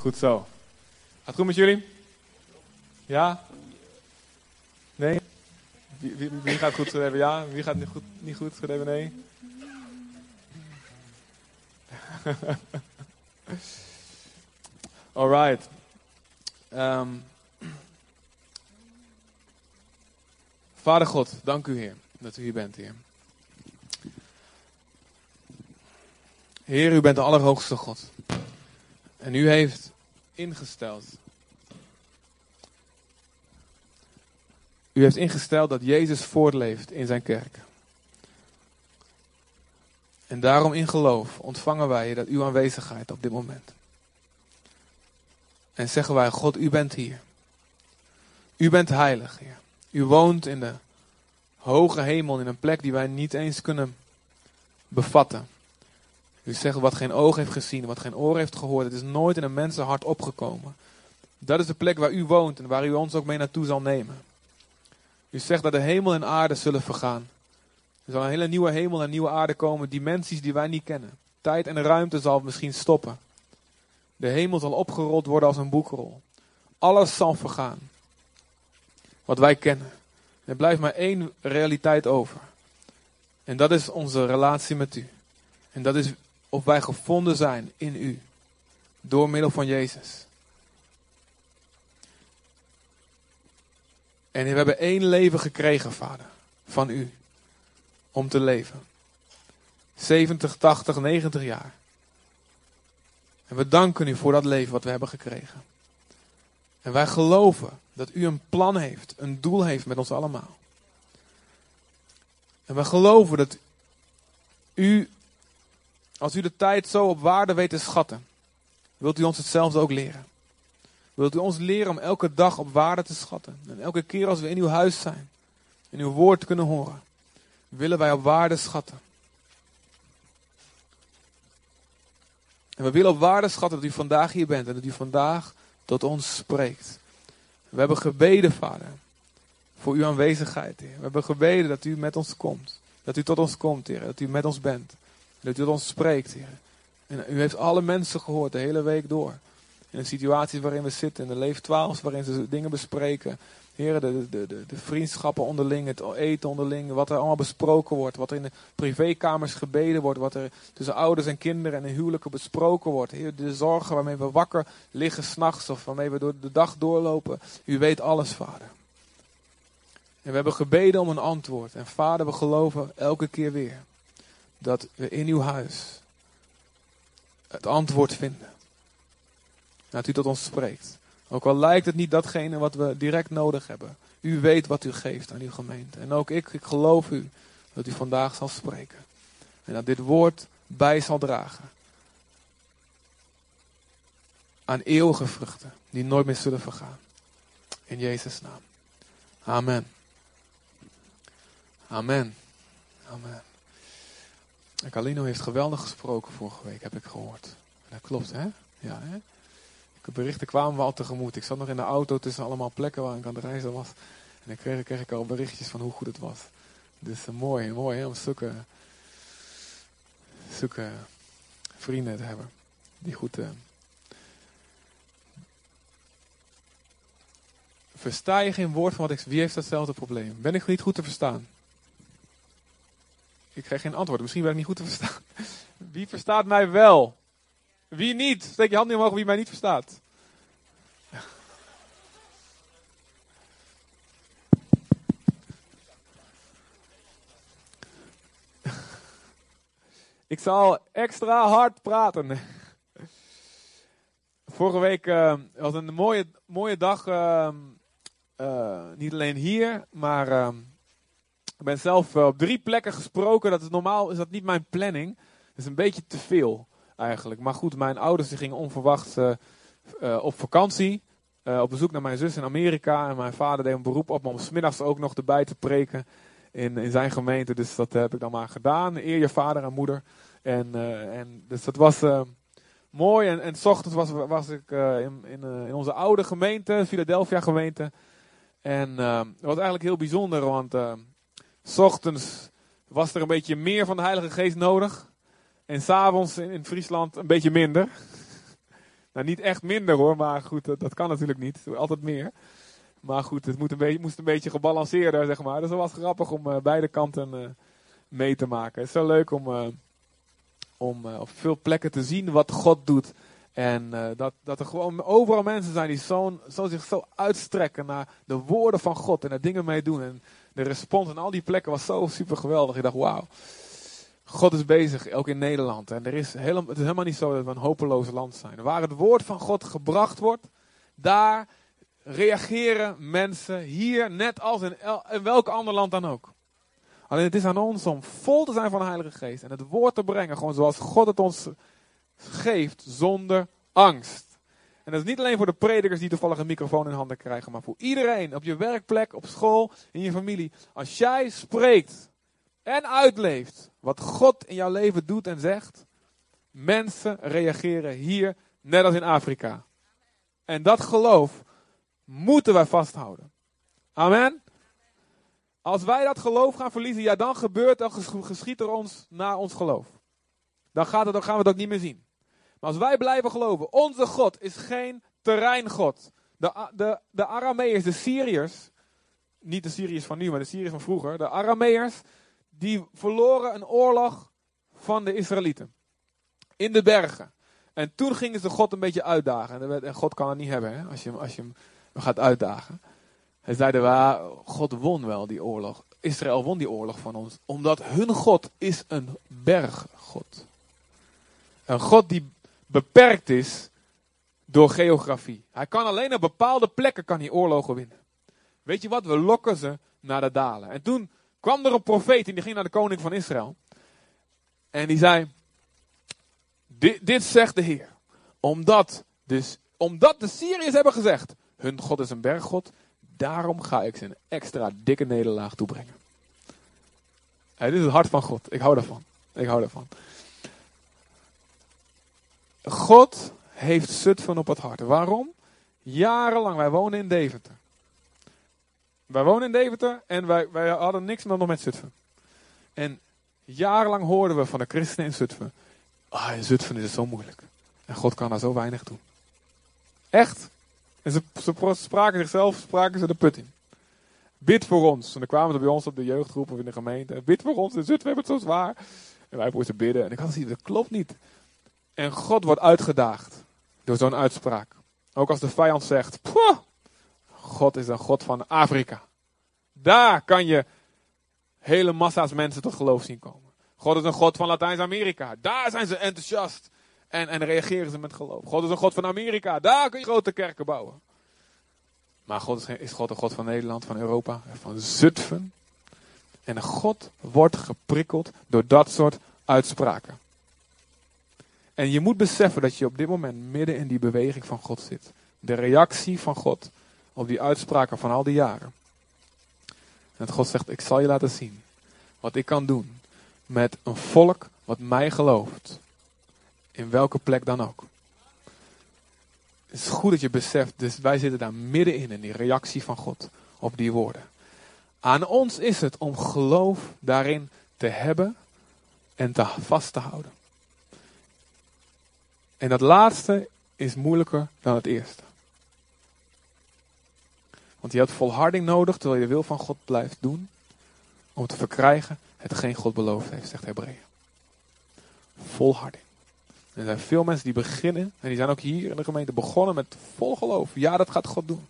Goed zo. Gaat het goed met jullie? Ja? Nee? Wie, wie, wie gaat goed schrijven ja? Wie gaat niet goed, niet goed schrijven nee? Alright. Um, Vader God, dank u Heer dat u hier bent, Heer. Heer, u bent de Allerhoogste God. En u heeft ingesteld. U heeft ingesteld dat Jezus voortleeft in zijn kerk. En daarom in geloof ontvangen wij dat uw aanwezigheid op dit moment. En zeggen wij, God, u bent hier. U bent heilig. U woont in de hoge hemel, in een plek die wij niet eens kunnen bevatten. U zegt wat geen oog heeft gezien, wat geen oor heeft gehoord. Het is nooit in een mensenhart opgekomen. Dat is de plek waar u woont en waar u ons ook mee naartoe zal nemen. U zegt dat de hemel en aarde zullen vergaan. Er zal een hele nieuwe hemel en nieuwe aarde komen, dimensies die wij niet kennen. Tijd en ruimte zal misschien stoppen. De hemel zal opgerold worden als een boekrol. Alles zal vergaan. Wat wij kennen. Er blijft maar één realiteit over. En dat is onze relatie met u. En dat is of wij gevonden zijn in u. Door middel van Jezus. En we hebben één leven gekregen, Vader. Van u. Om te leven. 70, 80, 90 jaar. En we danken u voor dat leven wat we hebben gekregen. En wij geloven dat u een plan heeft, een doel heeft met ons allemaal. En we geloven dat u als u de tijd zo op waarde weet te schatten, wilt u ons hetzelfde ook leren. Wilt u ons leren om elke dag op waarde te schatten. En elke keer als we in uw huis zijn, in uw woord kunnen horen, willen wij op waarde schatten. En we willen op waarde schatten dat u vandaag hier bent en dat u vandaag tot ons spreekt. We hebben gebeden, Vader, voor uw aanwezigheid, Heer. We hebben gebeden dat u met ons komt. Dat u tot ons komt, Heer. Dat u met ons bent. Dat u tot ons spreekt, Heer. En u heeft alle mensen gehoord de hele week door. In de situaties waarin we zitten, in de leeftwaals waarin ze dingen bespreken. Heer, de, de, de, de vriendschappen onderling, het eten onderling, wat er allemaal besproken wordt. Wat er in de privékamers gebeden wordt, wat er tussen ouders en kinderen en in huwelijken besproken wordt. Heer, de zorgen waarmee we wakker liggen s'nachts of waarmee we door de dag doorlopen. U weet alles, Vader. En we hebben gebeden om een antwoord. En Vader, we geloven elke keer weer dat we in uw huis het antwoord vinden. Dat u tot ons spreekt. Ook al lijkt het niet datgene wat we direct nodig hebben. U weet wat u geeft aan uw gemeente. En ook ik, ik geloof u dat u vandaag zal spreken. En dat dit woord bij zal dragen. Aan eeuwige vruchten die nooit meer zullen vergaan. In Jezus' naam. Amen. Amen. Amen. En heeft geweldig gesproken vorige week, heb ik gehoord. Dat klopt, hè? Ja, hè? De berichten kwamen we al tegemoet. Ik zat nog in de auto tussen allemaal plekken waar ik aan het reizen was. En dan kreeg, kreeg ik al berichtjes van hoe goed het was. Dus uh, mooi, mooi hè, om zulke vrienden te hebben. Die goed... Uh, Versta je geen woord van wat ik... Wie heeft datzelfde probleem? Ben ik niet goed te verstaan? Ik krijg geen antwoord. Misschien ben ik niet goed te verstaan. Wie verstaat mij wel? Wie niet? Steek je hand niet omhoog wie mij niet verstaat. Ik zal extra hard praten. Vorige week uh, was een mooie, mooie dag. Uh, uh, niet alleen hier, maar ehm, ik ben zelf op drie plekken gesproken. Dat is normaal is dat niet mijn planning. Dat is een beetje te veel eigenlijk. Maar goed, mijn ouders die gingen onverwacht uh, op vakantie. Op bezoek naar mijn zus in Amerika. En mijn vader deed een beroep op me om smiddags ook nog erbij te preken in, in zijn gemeente. Dus dat heb ik dan maar gedaan. Eer je vader en moeder. En, en dus dat was mooi. En, en s ochtends was, was ik in, in, in, onze oude gemeente, Philadelphia gemeente. En het was eigenlijk heel bijzonder, want ochtends was er een beetje meer van de Heilige Geest nodig. En s'avonds in, in Friesland een beetje minder. Nou, niet echt minder hoor, maar goed, dat, kan natuurlijk niet. Altijd meer. Maar goed, het moet een beetje, moest een beetje gebalanceerder, zeg maar. Dus dat was grappig om uh, beide kanten uh, mee te maken. Het is zo leuk om, uh, om op veel plekken te zien wat God doet. En dat, dat er gewoon overal mensen zijn die zo, zo zich zo uitstrekken naar de woorden van God en er dingen mee doen. En de respons aan al die plekken was zo super geweldig. Ik dacht, wauw. God is bezig, ook in Nederland. En er is helemaal, het is helemaal niet zo dat we een hopeloos land zijn. Waar het woord van God gebracht wordt, daar reageren mensen hier net als in, in welk ander land dan ook. Alleen het is aan ons om vol te zijn van de Heilige Geest en het woord te brengen, gewoon zoals God het ons geeft, zonder angst. En dat is niet alleen voor de predikers die toevallig een microfoon in handen krijgen, maar voor iedereen op je werkplek, op school, in je familie. Als jij spreekt en uitleeft wat God in jouw leven doet en zegt, mensen reageren hier net als in Afrika. En dat geloof moeten wij vasthouden. Amen. Als wij dat geloof gaan verliezen, ja, dan gebeurt, dan geschiet er ons naar ons geloof. Dan, gaat het, dan gaan we dat niet meer zien. Maar als wij blijven geloven, onze God is geen terreingod. De, de, de Arameërs, de Syriërs, niet de Syriërs van nu, maar de Syriërs van vroeger, de Arameërs, die verloren een oorlog van de Israëlieten. In de bergen. En toen gingen ze God een beetje uitdagen. En God kan het niet hebben hè, als, je, als je hem gaat uitdagen. Hij zeiden, waar God won wel die oorlog. Israël won die oorlog van ons. Omdat hun God is een berggod. Een God die beperkt is door geografie. Hij kan alleen op bepaalde plekken kan hij oorlogen winnen. Weet je wat? We lokken ze naar de dalen. En toen kwam er een profeet en die ging naar de koning van Israël. En die zei, dit, dit zegt de Heer. Omdat, dus, omdat de Syriërs hebben gezegd, hun God is een berggod, daarom ga ik ze een extra dikke nederlaag toebrengen. Hey, dit is het hart van God. Ik hou daarvan. Ik hou daarvan. God heeft Zutphen op het hart. Waarom? Jarenlang, wij wonen in Deventer. Wij wonen in Deventer en wij, wij hadden niks meer nog met Zutphen. En jarenlang hoorden we van de christenen in Zutphen. Ah, in Zutphen is het zo moeilijk. En God kan daar zo weinig doen. Echt. En ze, spraken zichzelf, spraken ze de put in. Bid voor ons. En dan kwamen ze bij ons op de jeugdgroep of in de gemeente. Bid voor ons, in Zutphen hebben het zo zwaar. En wij moesten bidden. En ik had gezien, dat klopt niet. En God wordt uitgedaagd door zo'n uitspraak. Ook als de vijand zegt, God is een God van Afrika. Daar kan je hele massa's mensen tot geloof zien komen. God is een God van Latijns-Amerika. Daar zijn ze enthousiast. En, en reageren ze met geloof. God is een God van Amerika. Daar kun je grote kerken bouwen. Maar God is, is God een God van Nederland, van Europa, van Zutphen. En God wordt geprikkeld door dat soort uitspraken. En je moet beseffen dat je op dit moment midden in die beweging van God zit. De reactie van God op die uitspraken van al die jaren. En dat God zegt, ik zal je laten zien wat ik kan doen met een volk wat mij gelooft. In welke plek dan ook. Het is goed dat je beseft, dus wij zitten daar middenin in die reactie van God op die woorden. Aan ons is het om geloof daarin te hebben en te vast te houden. En dat laatste is moeilijker dan het eerste. Want je hebt volharding nodig terwijl je de wil van God blijft doen. Om te verkrijgen hetgeen God beloofd heeft, zegt Hebreeën. Volharding. Er zijn veel mensen die beginnen, en die zijn ook hier in de gemeente begonnen met vol geloof. Ja, dat gaat God doen.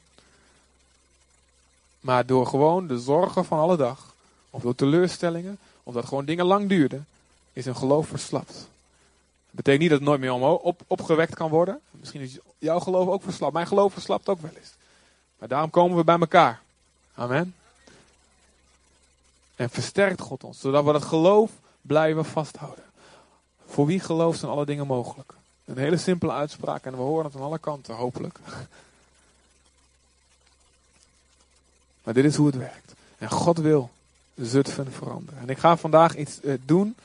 Maar door gewoon de zorgen van alle dag, of door teleurstellingen, of dat gewoon dingen lang duurden, is een geloof verslapt. Dat betekent niet dat het nooit meer op, opgewekt kan worden. Misschien is jouw geloof ook verslapt. Mijn geloof verslapt ook wel eens. Maar daarom komen we bij elkaar. Amen. En versterkt God ons, zodat we dat geloof blijven vasthouden. Voor wie gelooft zijn alle dingen mogelijk? Een hele simpele uitspraak en we horen het aan alle kanten, hopelijk. Maar dit is hoe het werkt. En God wil Zutphen veranderen. En ik ga vandaag iets eh, doen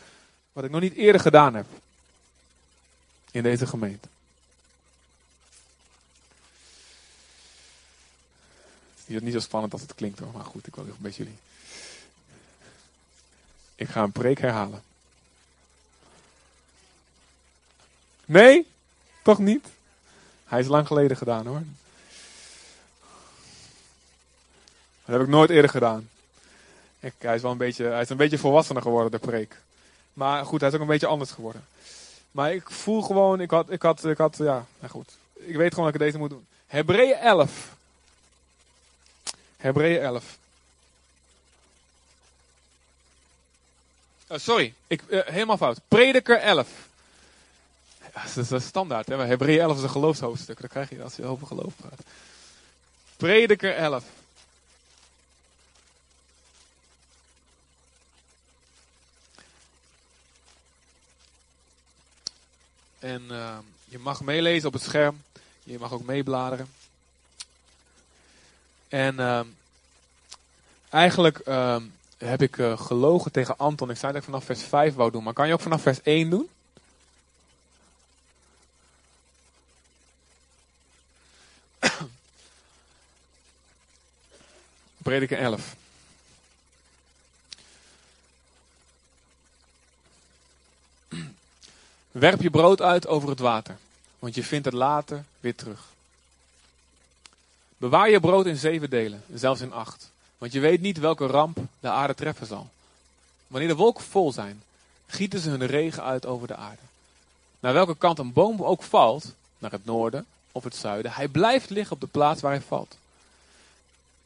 wat ik nog niet eerder gedaan heb. In deze gemeente. Het is niet zo spannend als het klinkt hoor, maar goed, ik wil een beetje jullie. Ik ga een preek herhalen. Nee? Toch niet? Hij is lang geleden gedaan hoor. Dat heb ik nooit eerder gedaan. Ik, hij, is wel een beetje, hij is een beetje volwassener geworden, de preek. Maar goed, hij is ook een beetje anders geworden. Maar ik voel gewoon, ik had, ik had, ik had ja, nou goed. Ik weet gewoon dat ik deze moet doen. Hebreeën 11. Hebreeën 11. Uh, sorry, ik, uh, helemaal fout. Prediker 11. Ja, dat is standaard. Hè? Hebreeën 11 is een geloofshoofdstuk. Dat krijg je als je over geloof praat. Prediker 11. En uh, je mag meelezen op het scherm. Je mag ook meebladeren. En uh, eigenlijk uh, heb ik uh, gelogen tegen Anton. Ik zei dat ik vanaf vers 5 wou doen. Maar kan je ook vanaf vers 1 doen? Prediker 11. Werp je brood uit over het water, want je vindt het later weer terug. Bewaar je brood in zeven delen, zelfs in acht, want je weet niet welke ramp de aarde treffen zal. Wanneer de wolken vol zijn, gieten ze hun regen uit over de aarde. Naar welke kant een boom ook valt, naar het noorden of het zuiden, hij blijft liggen op de plaats waar hij valt.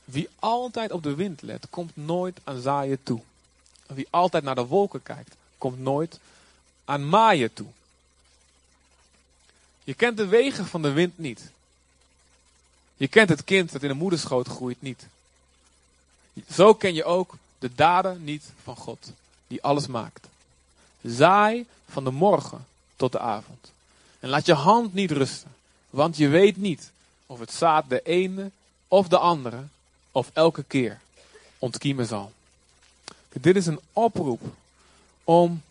Wie altijd op de wind let, komt nooit aan zaaien toe. Wie altijd naar de wolken kijkt, komt nooit aan maaien toe. Je kent de wegen van de wind niet. Je kent het kind dat in de moederschoot groeit niet. Zo ken je ook de daden niet van God, die alles maakt. Zaai van de morgen tot de avond. En laat je hand niet rusten, want je weet niet of het zaad de ene of de andere of elke keer ontkiemen zal. Dit is een oproep om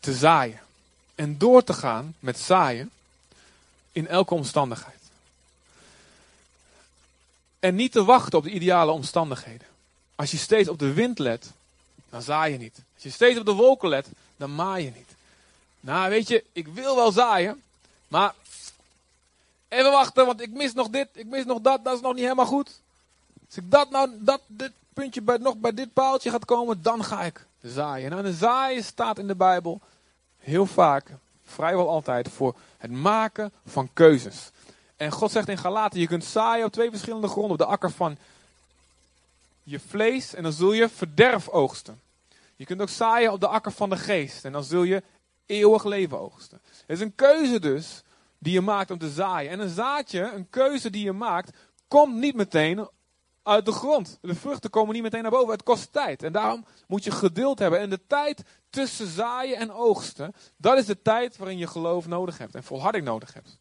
te zaaien en door te gaan met zaaien in elke omstandigheid. En niet te wachten op de ideale omstandigheden. Als je steeds op de wind let, dan zaai je niet. Als je steeds op de wolken let, dan maai je niet. Nou, weet je, ik wil wel zaaien, maar even wachten, want ik mis nog dit, ik mis nog dat, dat is nog niet helemaal goed. Als ik dat nou, dat, dit puntje bij, nog bij dit paaltje gaat komen, dan ga ik zaaien. Nou, de zaaien staat in de Bijbel heel vaak, vrijwel altijd, voor het maken van keuzes. En God zegt in Galaten, je kunt zaaien op twee verschillende gronden. Op de akker van je vlees en dan zul je verderf oogsten. Je kunt ook zaaien op de akker van de geest en dan zul je eeuwig leven oogsten. Het is een keuze dus die je maakt om te zaaien. En een zaadje, een keuze die je maakt, komt niet meteen uit de grond. De vruchten komen niet meteen naar boven. Het kost tijd. En daarom moet je geduld hebben. En de tijd tussen zaaien en oogsten, dat is de tijd waarin je geloof nodig hebt en volharding nodig hebt.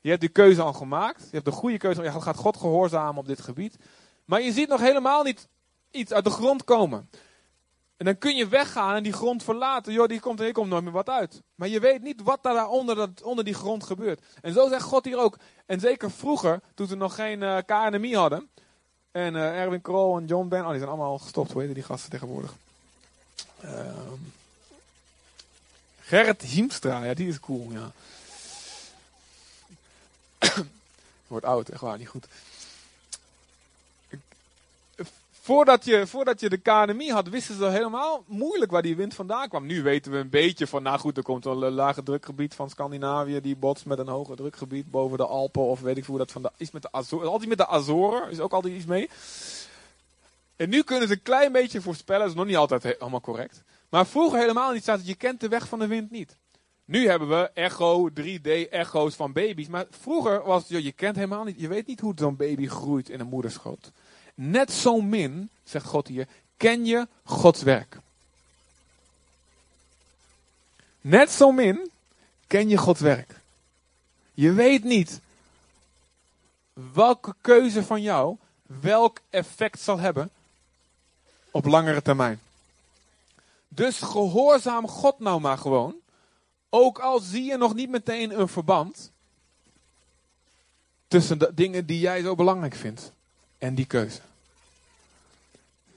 Je hebt die keuze al gemaakt. Je hebt de goede keuze. Je gaat God gehoorzamen op dit gebied. Maar je ziet nog helemaal niet iets uit de grond komen. En dan kun je weggaan en die grond verlaten. Joh, die komt, er komt nooit meer wat uit. Maar je weet niet wat daar onder, dat, onder die grond gebeurt. En zo zegt God hier ook. En zeker vroeger, toen we nog geen uh, eh, KNMI hadden. En uh, Erwin Krol en John Ben, oh die zijn allemaal gestopt. Hoe heet die gasten tegenwoordig? Uh, Gerrit Hiemstra, ja die is cool, ja. Wordt oud, echt waar, niet goed. Voordat je, voordat je de KNMI had, wisten ze helemaal moeilijk waar die wind vandaan kwam. Nu weten we een beetje van, nou goed, er komt een lage drukgebied van Scandinavië die botst met een hoger drukgebied boven de Alpen of weet ik hoe dat van de, is met de Azoren. Altijd met de Azoren, is ook altijd iets mee. En nu kunnen ze een klein beetje voorspellen, dat is nog niet altijd helemaal correct. Maar vroeger helemaal niet, staat je kent de weg van de wind niet. Nu hebben we echo, 3D-echo's van baby's. Maar vroeger was het, je kent helemaal niet, je weet niet hoe zo'n baby groeit in een moederschoot. Net zo min, zegt God hier, ken je Gods werk. Net zo min ken je Gods werk. Je weet niet welke keuze van jou welk effect zal hebben op langere termijn. Dus gehoorzaam God nou maar gewoon. Ook al zie je nog niet meteen een verband tussen de dingen die jij zo belangrijk vindt en die keuze.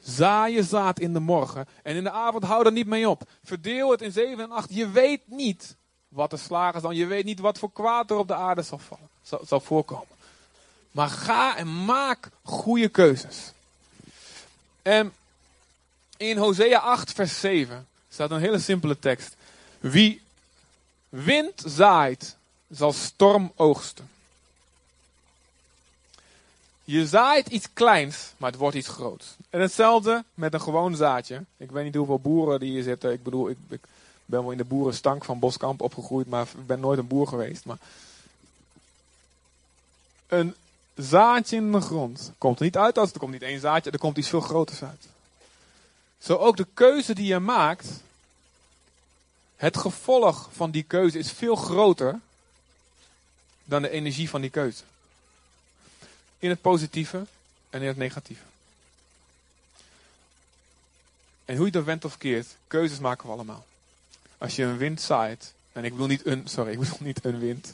Zaai je zaad in de morgen en in de avond hou er niet mee op. Verdeel het in 7 en 8. Je weet niet wat de slagers dan. Je weet niet wat voor kwaad er op de aarde zal, vallen, zal, zal voorkomen. Maar ga en maak goede keuzes. En in Hosea 8, vers 7 staat een hele simpele tekst. Wie wind zaait, zal storm oogsten. Je zaait iets kleins, maar het wordt iets groots. En hetzelfde met een gewoon zaadje. Ik weet niet hoeveel boeren die hier zitten. Ik bedoel, ik, ik ben wel in de boerenstank van Boskamp opgegroeid, maar ik ben nooit een boer geweest. Maar een zaadje in de grond komt er niet uit als er komt niet één zaadje, er komt iets veel groters uit. Zo ook de keuze die je maakt, het gevolg van die keuze is veel groter dan de energie van die keuze. In het positieve en in het negatieve. En hoe je dat went of keert, keuzes maken we allemaal. Als je een wind zaait, en ik bedoel niet een, sorry, ik bedoel niet een wind.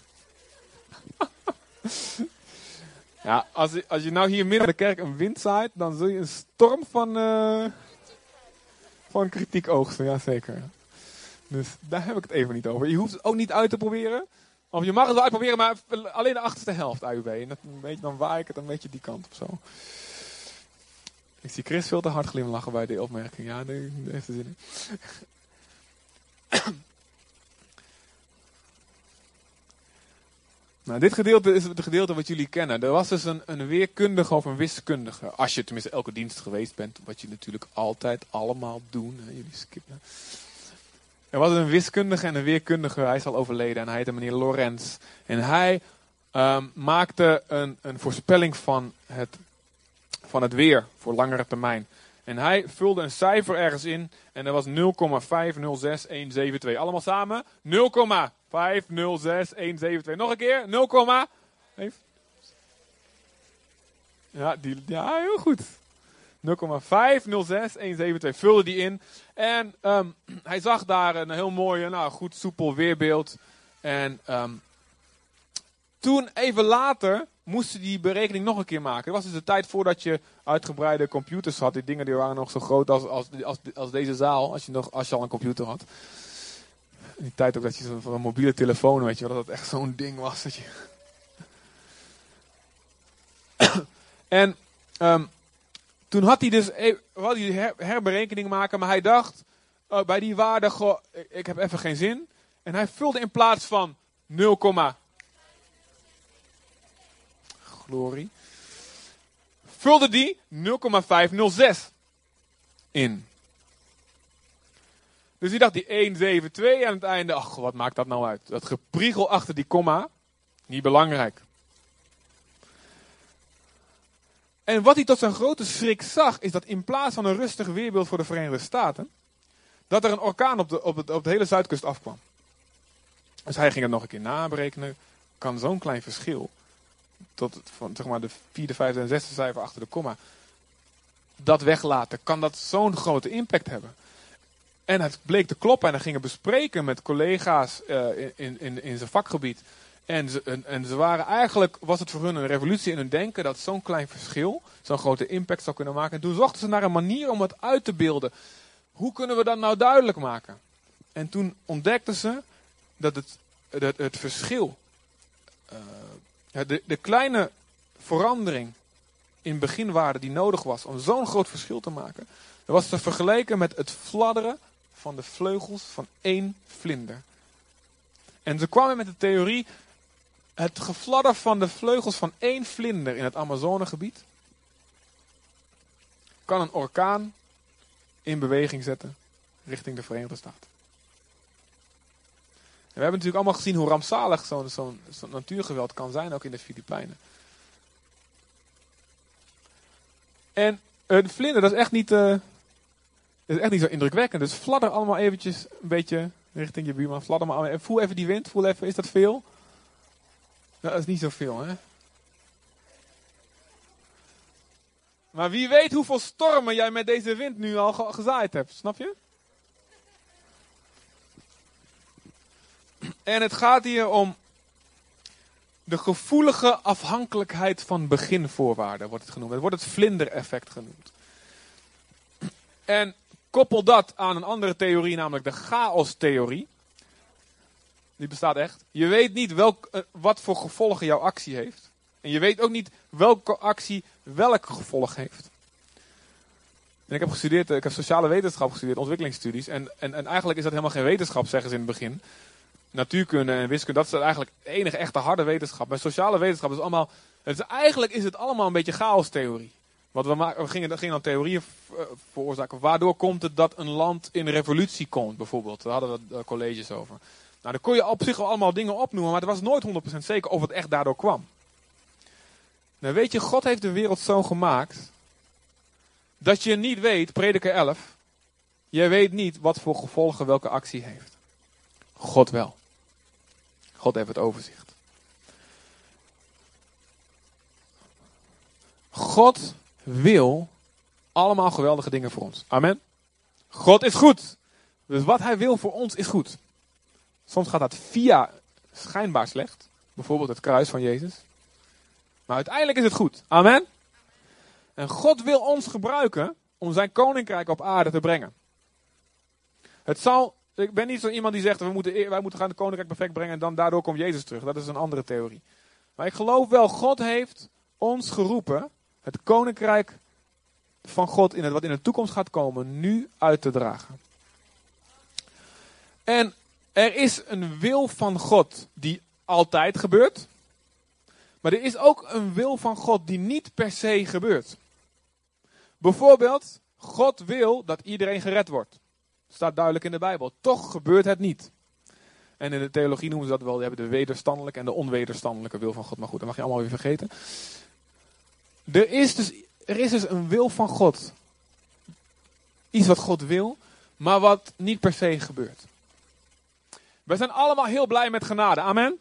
ja, als, als je nou hier midden in de kerk een wind zaait, dan zul je een storm van, uh, van kritiek oogsten, ja zeker. Dus daar heb ik het even niet over. Je hoeft het ook niet uit te proberen. Of je mag het wel uitproberen, maar alleen de achterste helft AUB. En dat, een beetje, dan waai ik het een beetje die kant op zo. Ik zie Chris veel te hard glimlachen bij die opmerking. Ja, daar heeft er zin in. Nou, dit gedeelte is het gedeelte wat jullie kennen. Er was dus een, een weerkundige of een wiskundige. Als je tenminste elke dienst geweest bent, wat je natuurlijk altijd allemaal doen. Jullie skippen. Er was een wiskundige en een weerkundige, hij is al overleden en hij heette meneer Lorenz. En hij ehm, maakte een, een voorspelling van het, van het weer voor langere termijn. En hij vulde een cijfer ergens in en dat was 0,506172. Allemaal samen 0,506172. Nog een keer 0, ja, die, ja, heel goed. 0,506172 vulde die in. En um, hij zag daar een heel mooi, nou, goed soepel weerbeeld. En um, toen, even later, moesten die berekening nog een keer maken. Het was dus de tijd voordat je uitgebreide computers had. Die dingen die waren nog zo groot als, als, als, deze zaal, als je, nog, als je al een computer had. In die tijd ook dat je zo'n een mobiele telefoon, weet je dat het echt zo'n ding was. Dat je... en um, toen had hij dus e- had hij her, herberekening maken, maar hij dacht uh, bij die waarde, goh, ik heb even geen zin. En hij vulde in plaats van 0, glorie, vulde die 0,506 in. Dus hij dacht die 172 aan het einde, ach, wat maakt dat nou uit? Dat gepriegel achter die komma, niet belangrijk. En wat hij tot zijn grote schrik zag, is dat in plaats van een rustig weerbeeld voor de Verenigde Staten, dat er een orkaan op de, op, het, op de hele zuidkust afkwam. Dus hij ging het nog een keer naberekenen. Kan zo'n klein verschil, tot van zeg maar de vierde, vijfde en zesde cijfer achter de komma, dat weglaten? Kan dat zo'n grote impact hebben? En het bleek te kloppen en hij gingen bespreken met collega's uh, in, in, in zijn vakgebied. En ze, en, ze waren eigenlijk, was het voor hun een revolutie in hun denken dat zo'n klein verschil zo'n grote impact zou kunnen maken. En toen zochten ze naar een manier om het uit te beelden. Hoe kunnen we dat nou duidelijk maken? En toen ontdekten ze dat het, het, het verschil, uh, de, de kleine verandering in beginwaarde die nodig was om zo'n groot verschil te maken, dat was te vergelijken met het fladderen van de vleugels van één vlinder. En ze kwamen met de theorie het gefladder van de vleugels van één vlinder in het Amazonegebied kan een orkaan in beweging zetten richting de Verenigde Staten. En we hebben natuurlijk allemaal gezien hoe rampzalig zo'n zo'n natuurgeweld kan zijn, ook in de Filipijnen. En een vlinder, dat is echt niet, uh, is echt niet zo indrukwekkend. Dus fladder allemaal eventjes een beetje richting je buurman. Fladder maar. Voel even die wind, voel even, is dat veel? Dat is niet zoveel, hè? Maar wie weet hoeveel stormen jij met deze wind nu al gezaaid hebt, snap je? En het gaat hier om de gevoelige afhankelijkheid van beginvoorwaarden, wordt het genoemd. Het wordt het vlindereffect genoemd. En koppel dat aan een andere theorie, namelijk de chaos-theorie. Die bestaat echt. Je weet niet welk, eh, wat voor gevolgen jouw actie heeft. En je weet ook niet welke actie welk gevolg heeft. En ik heb gestudeerd, eh, ik heb sociale wetenschap gestudeerd, ontwikkelingsstudies. En, en, en eigenlijk is dat helemaal geen wetenschap, zeggen ze in het begin. Natuurkunde en wiskunde, dat is eigenlijk de enige echte harde wetenschap. Maar sociale wetenschap is allemaal. Het is, eigenlijk is het allemaal een beetje chaos-theorie. Want we, maken, we gingen, gingen dan theorieën eh, veroorzaken. Waardoor komt het dat een land in revolutie komt, bijvoorbeeld? Daar hadden we colleges over. Nou, dan kon je op zich allemaal dingen opnoemen, maar het was nooit 100% zeker of het echt daardoor kwam. Nou, weet je, God heeft de wereld zo gemaakt dat je niet weet, prediker 11, je weet niet wat voor gevolgen welke actie heeft. God wel. God heeft het overzicht. God wil allemaal geweldige dingen voor ons. Amen. God is goed. Dus wat hij wil voor ons is goed. Soms gaat dat via schijnbaar slecht. Bijvoorbeeld het kruis van Jezus. Maar uiteindelijk is het goed. Amen. En God wil ons gebruiken om zijn koninkrijk op aarde te brengen. Het zal, ik ben niet zo iemand die zegt, we moeten, wij moeten gaan het koninkrijk perfect brengen en dan daardoor komt Jezus terug. Dat is een andere theorie. Maar ik geloof wel, God heeft ons geroepen het koninkrijk van God in het, wat in de toekomst gaat komen, nu uit te dragen. En er is een wil van God die altijd gebeurt. Maar er is ook een wil van God die niet per se gebeurt. Bijvoorbeeld, God wil dat iedereen gered wordt. Staat duidelijk in de Bijbel. Toch gebeurt het niet. En in de theologie noemen ze dat wel, de wederstandelijke en de onwederstandelijke wil van God. Maar goed, dat mag je allemaal weer vergeten. Er is dus, er is dus een wil van God. Iets wat God wil, maar wat niet per se gebeurt. We zijn allemaal heel blij met genade. Amen.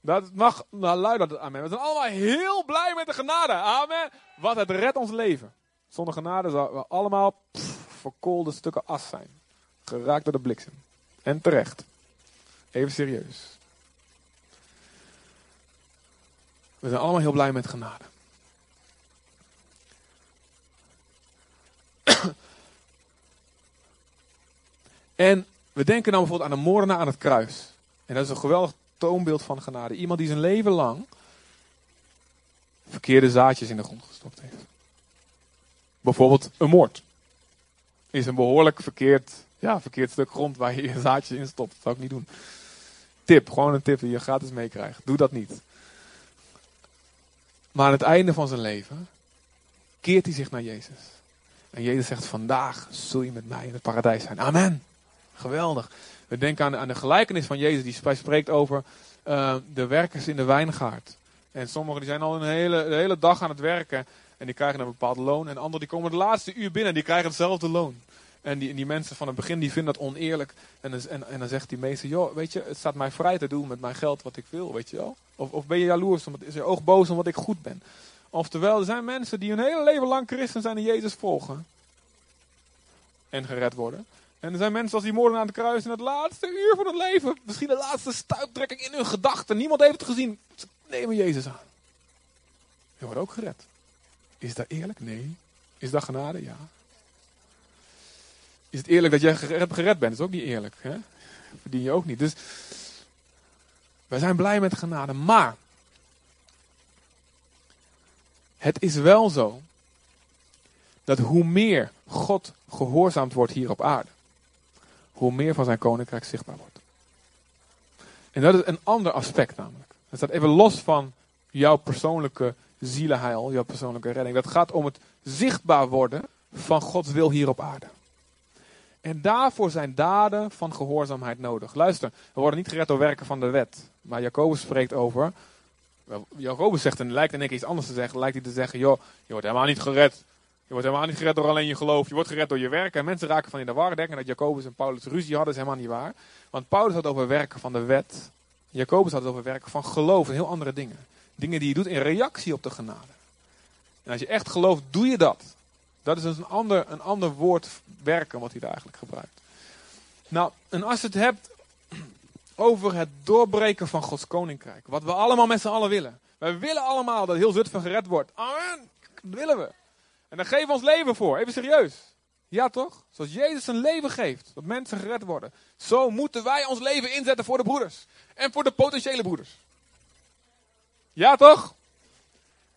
Dat mag, nou luid dat amen. We zijn allemaal heel blij met de genade. Amen. Wat het redt ons leven. Zonder genade zouden we allemaal pff, verkoolde stukken as zijn. Geraakt door de bliksem. En terecht. Even serieus. We zijn allemaal heel blij met genade. en we denken nou bijvoorbeeld aan de moordenaar aan het kruis. En dat is een geweldig toonbeeld van genade. Iemand die zijn leven lang verkeerde zaadjes in de grond gestopt heeft. Bijvoorbeeld een moord. Is een behoorlijk verkeerd, ja, verkeerd stuk grond waar je je zaadjes in stopt. Dat zou ik niet doen. Tip, gewoon een tip die je gratis meekrijgt. Doe dat niet. Maar aan het einde van zijn leven keert hij zich naar Jezus. En Jezus zegt, vandaag zul je met mij in het paradijs zijn. Amen. Geweldig. We denken aan, aan de gelijkenis van Jezus, die spreekt over uh, de werkers in de wijngaard. En sommigen die zijn al een hele, hele dag aan het werken en die krijgen een bepaald loon. En anderen die komen de laatste uur binnen en die krijgen hetzelfde loon. En die, die mensen van het begin die vinden dat oneerlijk. En, en, en dan zegt die meester, joh, weet je, het staat mij vrij te doen met mijn geld wat ik wil, weet je wel. Of, of ben je jaloers, omdat, is je oog boos omdat ik goed ben. Oftewel, er zijn mensen die hun hele leven lang christen zijn en Jezus volgen. En gered worden. En er zijn mensen als die moorden aan het kruis in het laatste uur van het leven. Misschien de laatste stuiptrekking in hun gedachten. Niemand heeft het gezien. Ze nemen Jezus aan. Je wordt ook gered. Is dat eerlijk? Nee. Is dat genade? Ja. Is het eerlijk dat jij gered, bent? Dat is ook niet eerlijk. Hè? Verdien je ook niet. Dus wij zijn blij met genade. Maar het is wel zo dat hoe meer God gehoorzaamd wordt hier op aarde, hoe meer van zijn koninkrijk zichtbaar wordt. En dat is een ander aspect namelijk. Dat staat even los van jouw persoonlijke zielenheil, jouw persoonlijke redding. Dat gaat om het zichtbaar worden van Gods wil hier op aarde. En daarvoor zijn daden van gehoorzaamheid nodig. Luister, we worden niet gered door werken van de wet. Maar Jacobus spreekt over. Jacobus zegt, en lijkt in één keer iets anders te zeggen. Lijkt hij te zeggen: joh, je wordt helemaal niet gered wordt helemaal niet gered door alleen je geloof. Je wordt gered door je werken. En mensen raken van in de war. Denken dat Jacobus en Paulus ruzie hadden. is helemaal niet waar. Want Paulus had over werken van de wet. Jacobus had het over werken van geloof en heel andere dingen. Dingen die je doet in reactie op de genade. En als je echt gelooft, doe je dat. Dat is dus een ander, een ander woord werken wat hij daar eigenlijk gebruikt. Nou, en als je het hebt over het doorbreken van Gods koninkrijk. Wat we allemaal met z'n allen willen. Wij willen allemaal dat heel Zutphen gered wordt. Amen. Dat willen we. En daar geven we ons leven voor. Even serieus. Ja toch? Zoals Jezus zijn leven geeft, dat mensen gered worden. Zo moeten wij ons leven inzetten voor de broeders. En voor de potentiële broeders. Ja toch?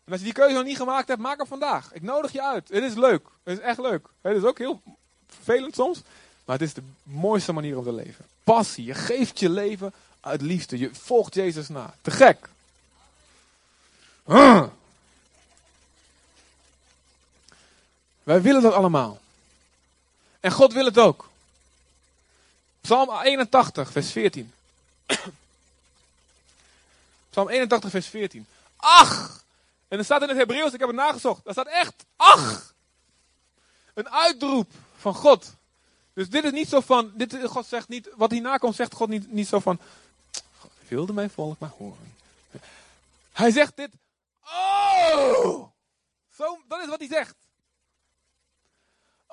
En als je die keuze nog niet gemaakt hebt, maak hem vandaag. Ik nodig je uit. Het is leuk. Het is echt leuk. Het is ook heel vervelend soms. Maar het is de mooiste manier om te leven. Passie. Je geeft je leven uit liefde. Je volgt Jezus na. Te gek. Wij willen dat allemaal. En God wil het ook. Psalm 81, vers 14. Psalm 81, vers 14. Ach! En er staat in het Hebreeuws, ik heb het nagezocht. Daar staat echt, ach! Een uitroep van God. Dus dit is niet zo van, dit, God zegt niet, wat hierna komt zegt God niet, niet zo van, God wilde mijn volk maar horen. Hij zegt dit, oh! Zo, dat is wat hij zegt.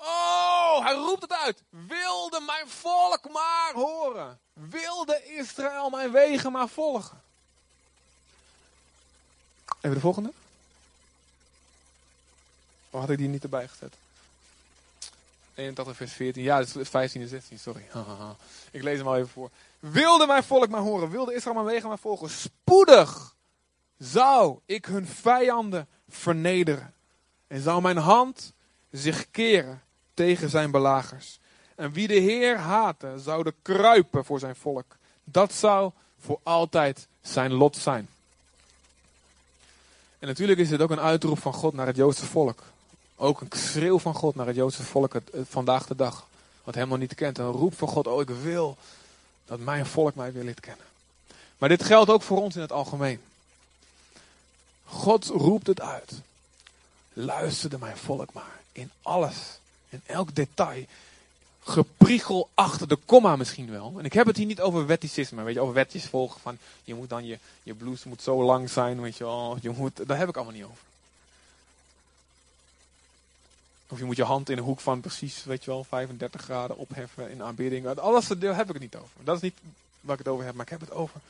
Oh, hij roept het uit. Wilde mijn volk maar horen. Wilde Israël mijn wegen maar volgen. Even de volgende. Of had ik die niet erbij gezet? 81 vers 14. Ja, het is 15 en 16, sorry. ik lees hem al even voor. Wilde mijn volk maar horen. Wilde Israël mijn wegen maar volgen. Spoedig zou ik hun vijanden vernederen. En zou mijn hand zich keren tegen zijn belagers. En wie de Heer haatte, zou kruipen voor zijn volk. Dat zou voor altijd zijn lot zijn. En natuurlijk is het ook een uitroep van God naar het Joodse volk. Ook een schreeuw van God naar het Joodse volk vandaag de dag. Wat helemaal niet kent. Een roep van God, oh ik wil dat mijn volk mij wil lid kennen. Maar dit geldt ook voor ons in het algemeen. God roept het uit. Luisterde mijn volk maar in alles. In elk detail. Gepriegel achter de komma misschien wel. En ik heb het hier niet over wetticisme. Weet je, over wetjes volgen van je moet dan je, je blouse moet zo lang zijn. Weet je wel. Je moet, daar heb ik allemaal niet over. Of je moet je hand in de hoek van precies, weet je wel, 35 graden opheffen in aanbidding. Alles deel heb ik het niet over. Dat is niet waar ik het over heb, maar ik heb het over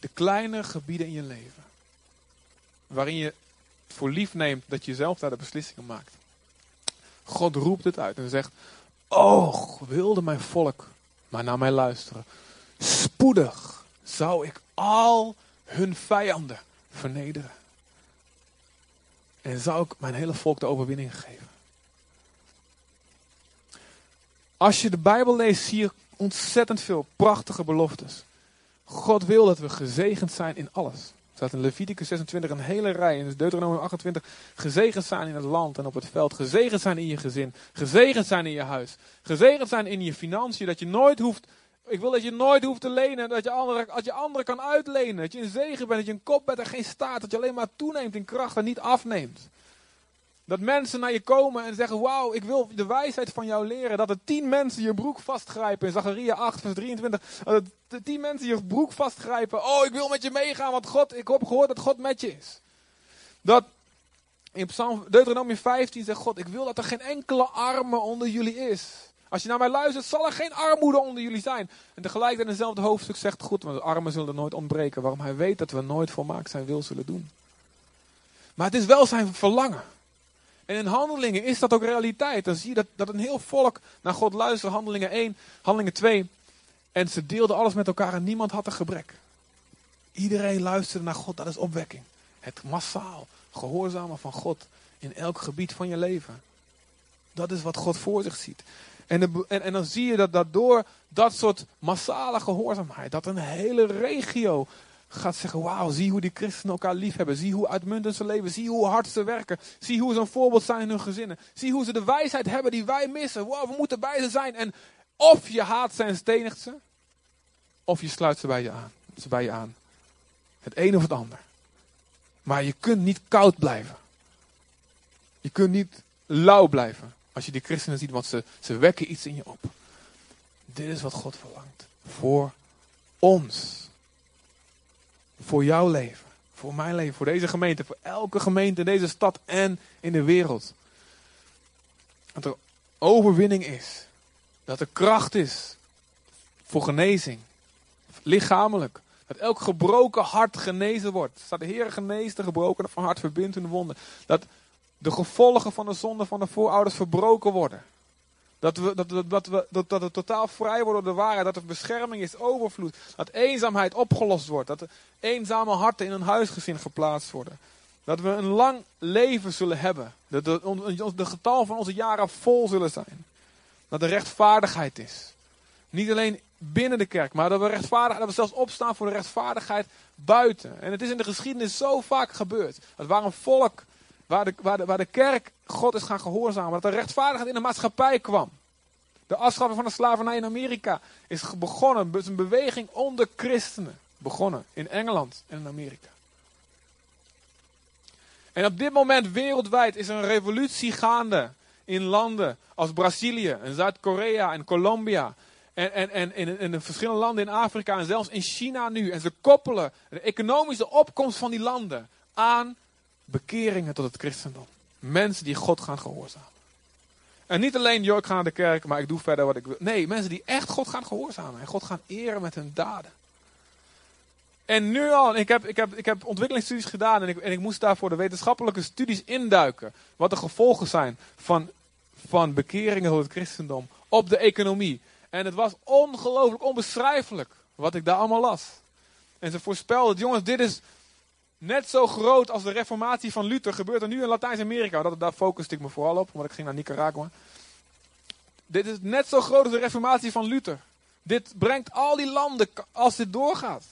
de kleine gebieden in je leven. Waarin je voor lief neemt dat je zelf daar de beslissingen maakt. God roept het uit en zegt: Oh, wilde mijn volk maar naar mij luisteren. Spoedig zou ik al hun vijanden vernederen. En zou ik mijn hele volk de overwinning geven. Als je de Bijbel leest, zie je ontzettend veel prachtige beloftes. God wil dat we gezegend zijn in alles staat in Leviticus 26 een hele rij. In Deuteronomium 28. Gezegend zijn in het land en op het veld. Gezegend zijn in je gezin. Gezegend zijn in je huis. Gezegend zijn in je financiën. Dat je nooit hoeft. Ik wil dat je nooit hoeft te lenen. Dat je anderen, dat je anderen kan uitlenen. Dat je een zegen bent. Dat je een kop bent en geen staat. Dat je alleen maar toeneemt in kracht en niet afneemt. Dat mensen naar je komen en zeggen: Wauw, ik wil de wijsheid van jou leren. Dat er tien mensen je broek vastgrijpen. In Zacharia 8, vers 23. Dat er tien mensen je broek vastgrijpen. Oh, ik wil met je meegaan, want God, ik heb gehoord dat God met je is. Dat in Psalm Deuteronomie 15 zegt God: Ik wil dat er geen enkele arme onder jullie is. Als je naar mij luistert, zal er geen armoede onder jullie zijn. En tegelijk in hetzelfde hoofdstuk zegt God: Want de armen zullen er nooit ontbreken. Waarom hij weet dat we nooit volmaakt zijn wil zullen doen. Maar het is wel zijn verlangen. En in handelingen is dat ook realiteit. Dan zie je dat, dat een heel volk naar God luistert. Handelingen 1, handelingen 2. En ze deelden alles met elkaar en niemand had een gebrek. Iedereen luisterde naar God, dat is opwekking. Het massaal gehoorzamen van God in elk gebied van je leven. Dat is wat God voor zich ziet. En, en, en, dan zie je dat, dat door dat soort massale gehoorzaamheid, dat een hele regio gaat zeggen: Wauw, zie hoe die christenen elkaar lief hebben. Zie hoe uitmuntend ze leven. Zie hoe hard ze werken. Zie hoe ze een voorbeeld zijn in hun gezinnen. Zie hoe ze de wijsheid hebben die wij missen. Wow, we moeten bij ze zijn. En of je haat ze en stenigt ze, of je sluit ze bij je aan. Ze bij je aan. Het een of het ander. Maar je kunt niet koud blijven. Je kunt niet lauw blijven. Als je die christenen ziet, want ze, ze wekken iets in je op. Dit is wat God verlangt. Voor ons voor jouw leven, voor mijn leven, voor deze gemeente, voor elke gemeente in deze stad en in de wereld. Dat er overwinning is. Dat er kracht is voor genezing. Lichamelijk. Dat elk gebroken hart genezen wordt. Staat de Heer geneest de gebroken van hart verbindt hun wonden. Dat de gevolgen van de zonde van de voorouders verbroken worden. Dat we, dat, dat, dat, we, dat, dat we totaal vrij worden door de waarheid. Dat er bescherming is, overvloed. Dat eenzaamheid opgelost wordt. Dat eenzame harten in een huisgezin geplaatst worden. Dat we een lang leven zullen hebben. Dat de, de getal van onze jaren vol zullen zijn. Dat er rechtvaardigheid is. Niet alleen binnen de kerk, maar dat we rechtvaardig, dat we zelfs opstaan voor de rechtvaardigheid buiten. En het is in de geschiedenis zo vaak gebeurd. Het waren een volk waar de, waar de, waar de kerk God is gaan gehoorzamen. Dat er rechtvaardigheid in de maatschappij kwam. De afschaffing van de slavernij in Amerika is begonnen. Het is een beweging onder christenen. Begonnen in Engeland en in Amerika. En op dit moment wereldwijd is er een revolutie gaande in landen als Brazilië en Zuid-Korea en Colombia. En, en, en in, in, verschillende landen in Afrika en zelfs in China nu. En ze koppelen de economische opkomst van die landen aan bekeringen tot het christendom. Mensen die God gaan gehoorzamen. En niet alleen, joh, ik ga naar de kerk, maar ik doe verder wat ik wil. Nee, mensen die echt God gaan gehoorzamen. En God gaan eren met hun daden. En nu al, ik heb, ik heb, ik heb ontwikkelingsstudies gedaan en ik, en ik moest daarvoor de wetenschappelijke studies induiken. Wat de gevolgen zijn van, van bekeringen tot het christendom op de economie. En het was ongelooflijk onbeschrijfelijk wat ik daar allemaal las. En ze voorspelden, jongens, dit is net zo groot als de reformatie van Luther. Gebeurt er nu in Latijns-Amerika. Dat, daar focuste ik me vooral op, want ik ging naar Nicaragua. Dit is net zo groot als de reformatie van Luther. Dit brengt al die landen, als dit doorgaat.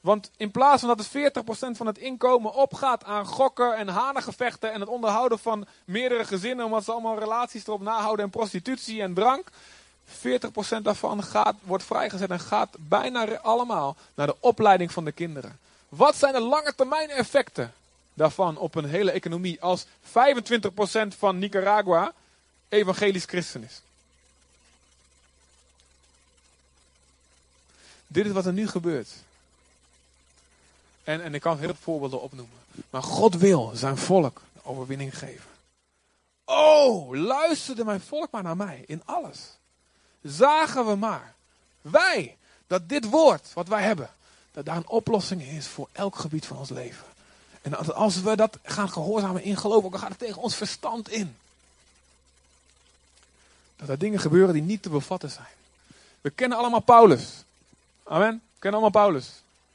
Want in plaats van dat het 40% van het inkomen opgaat aan gokken en hanengevechten en het onderhouden van meerdere gezinnen, omdat ze allemaal relaties erop nahouden en prostitutie en drank, 40% daarvan gaat, wordt vrijgezet en gaat bijna allemaal naar de opleiding van de kinderen. Wat zijn de lange termijn effecten daarvan op een hele economie als 25% van Nicaragua evangelisch christen is? Dit is wat er nu gebeurt. En, en ik kan heel veel voorbeelden opnoemen. Maar God wil zijn volk de overwinning geven. Oh, luisterde mijn volk maar naar mij in alles. Zagen we maar, wij, dat dit woord wat wij hebben, dat daar een oplossing is voor elk gebied van ons leven. En als we dat gaan gehoorzamen in geloof, dan gaat het tegen ons verstand in. Dat er dingen gebeuren die niet te bevatten zijn. We kennen allemaal Paulus. Amen. We kennen allemaal Paulus.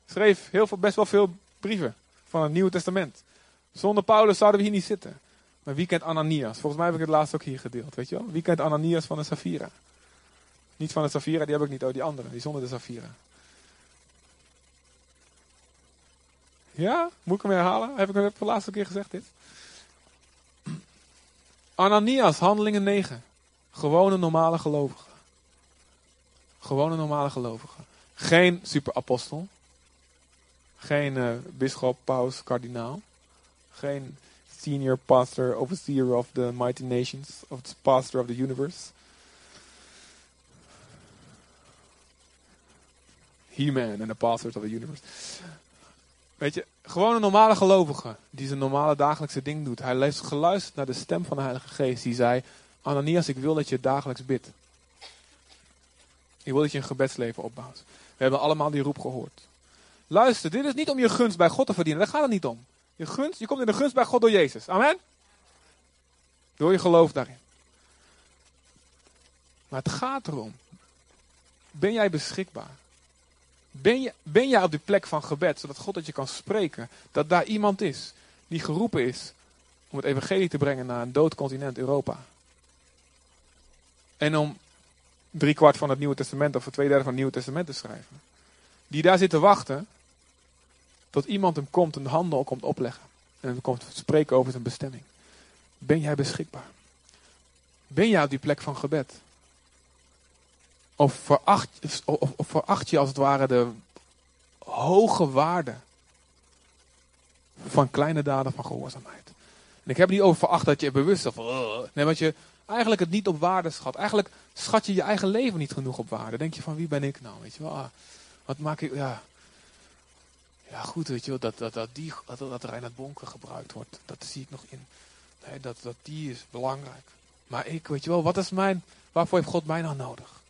Schreef heel veel, best wel veel brieven van het Nieuwe Testament. Zonder Paulus zouden we hier niet zitten. Maar wie kent Ananias? Volgens mij heb ik het laatst ook hier gedeeld. Weet je wel? Wie kent Ananias van de Safira? Niet van de Safira, die heb ik niet. Oh, die andere. Die zonder de Safira. Ja? Moet ik hem herhalen? Heb ik hem de laatste keer gezegd dit? Ananias, handelingen 9. Gewone normale gelovigen. Gewone normale gelovigen. Geen superapostel. Geen uh, bisschop, paus, kardinaal. Geen senior pastor, overseer of the mighty nations, of the pastor of the universe. He-Man and the pastors of the universe. Weet je, gewoon een normale gelovige die zijn normale dagelijkse ding doet. Hij heeft geluisterd naar de stem van de Heilige Geest. Die zei, Ananias, ik wil dat je dagelijks bidt. Ik wil dat je een gebedsleven opbouwt. We hebben allemaal die roep gehoord. Luister, dit is niet om je gunst bij God te verdienen. Daar gaat het niet om. Je, gunst, je komt in de gunst bij God door Jezus. Amen? Door je geloof daarin. Maar het gaat erom. Ben jij beschikbaar? Ben, je, ben jij op die plek van gebed, zodat God dat je kan spreken? Dat daar iemand is die geroepen is om het evangelie te brengen naar een dood continent Europa. En om drie kwart van het Nieuwe Testament of twee derde van het Nieuwe Testament te schrijven. Die daar zit te wachten tot iemand hem komt en de handen komt opleggen. En hem komt spreken over zijn bestemming. Ben jij beschikbaar? Ben jij op die plek van gebed? Of veracht, of, of veracht je als het ware de hoge waarde van kleine daden van gehoorzaamheid? En ik heb het niet over veracht dat je bewust. Uh, nee, want je eigenlijk het niet op waarde schat. Eigenlijk schat je je eigen leven niet genoeg op waarde. Denk je van wie ben ik nou? Weet je wel, ah, wat maak ik. Ja, ja, goed, weet je wel, dat, dat, dat, die, dat, dat Reinhard Bonker gebruikt wordt, dat zie ik nog in. Dat, dat die is belangrijk. Maar ik, weet je wel, wat is mijn, waarvoor heeft God mij nou nodig?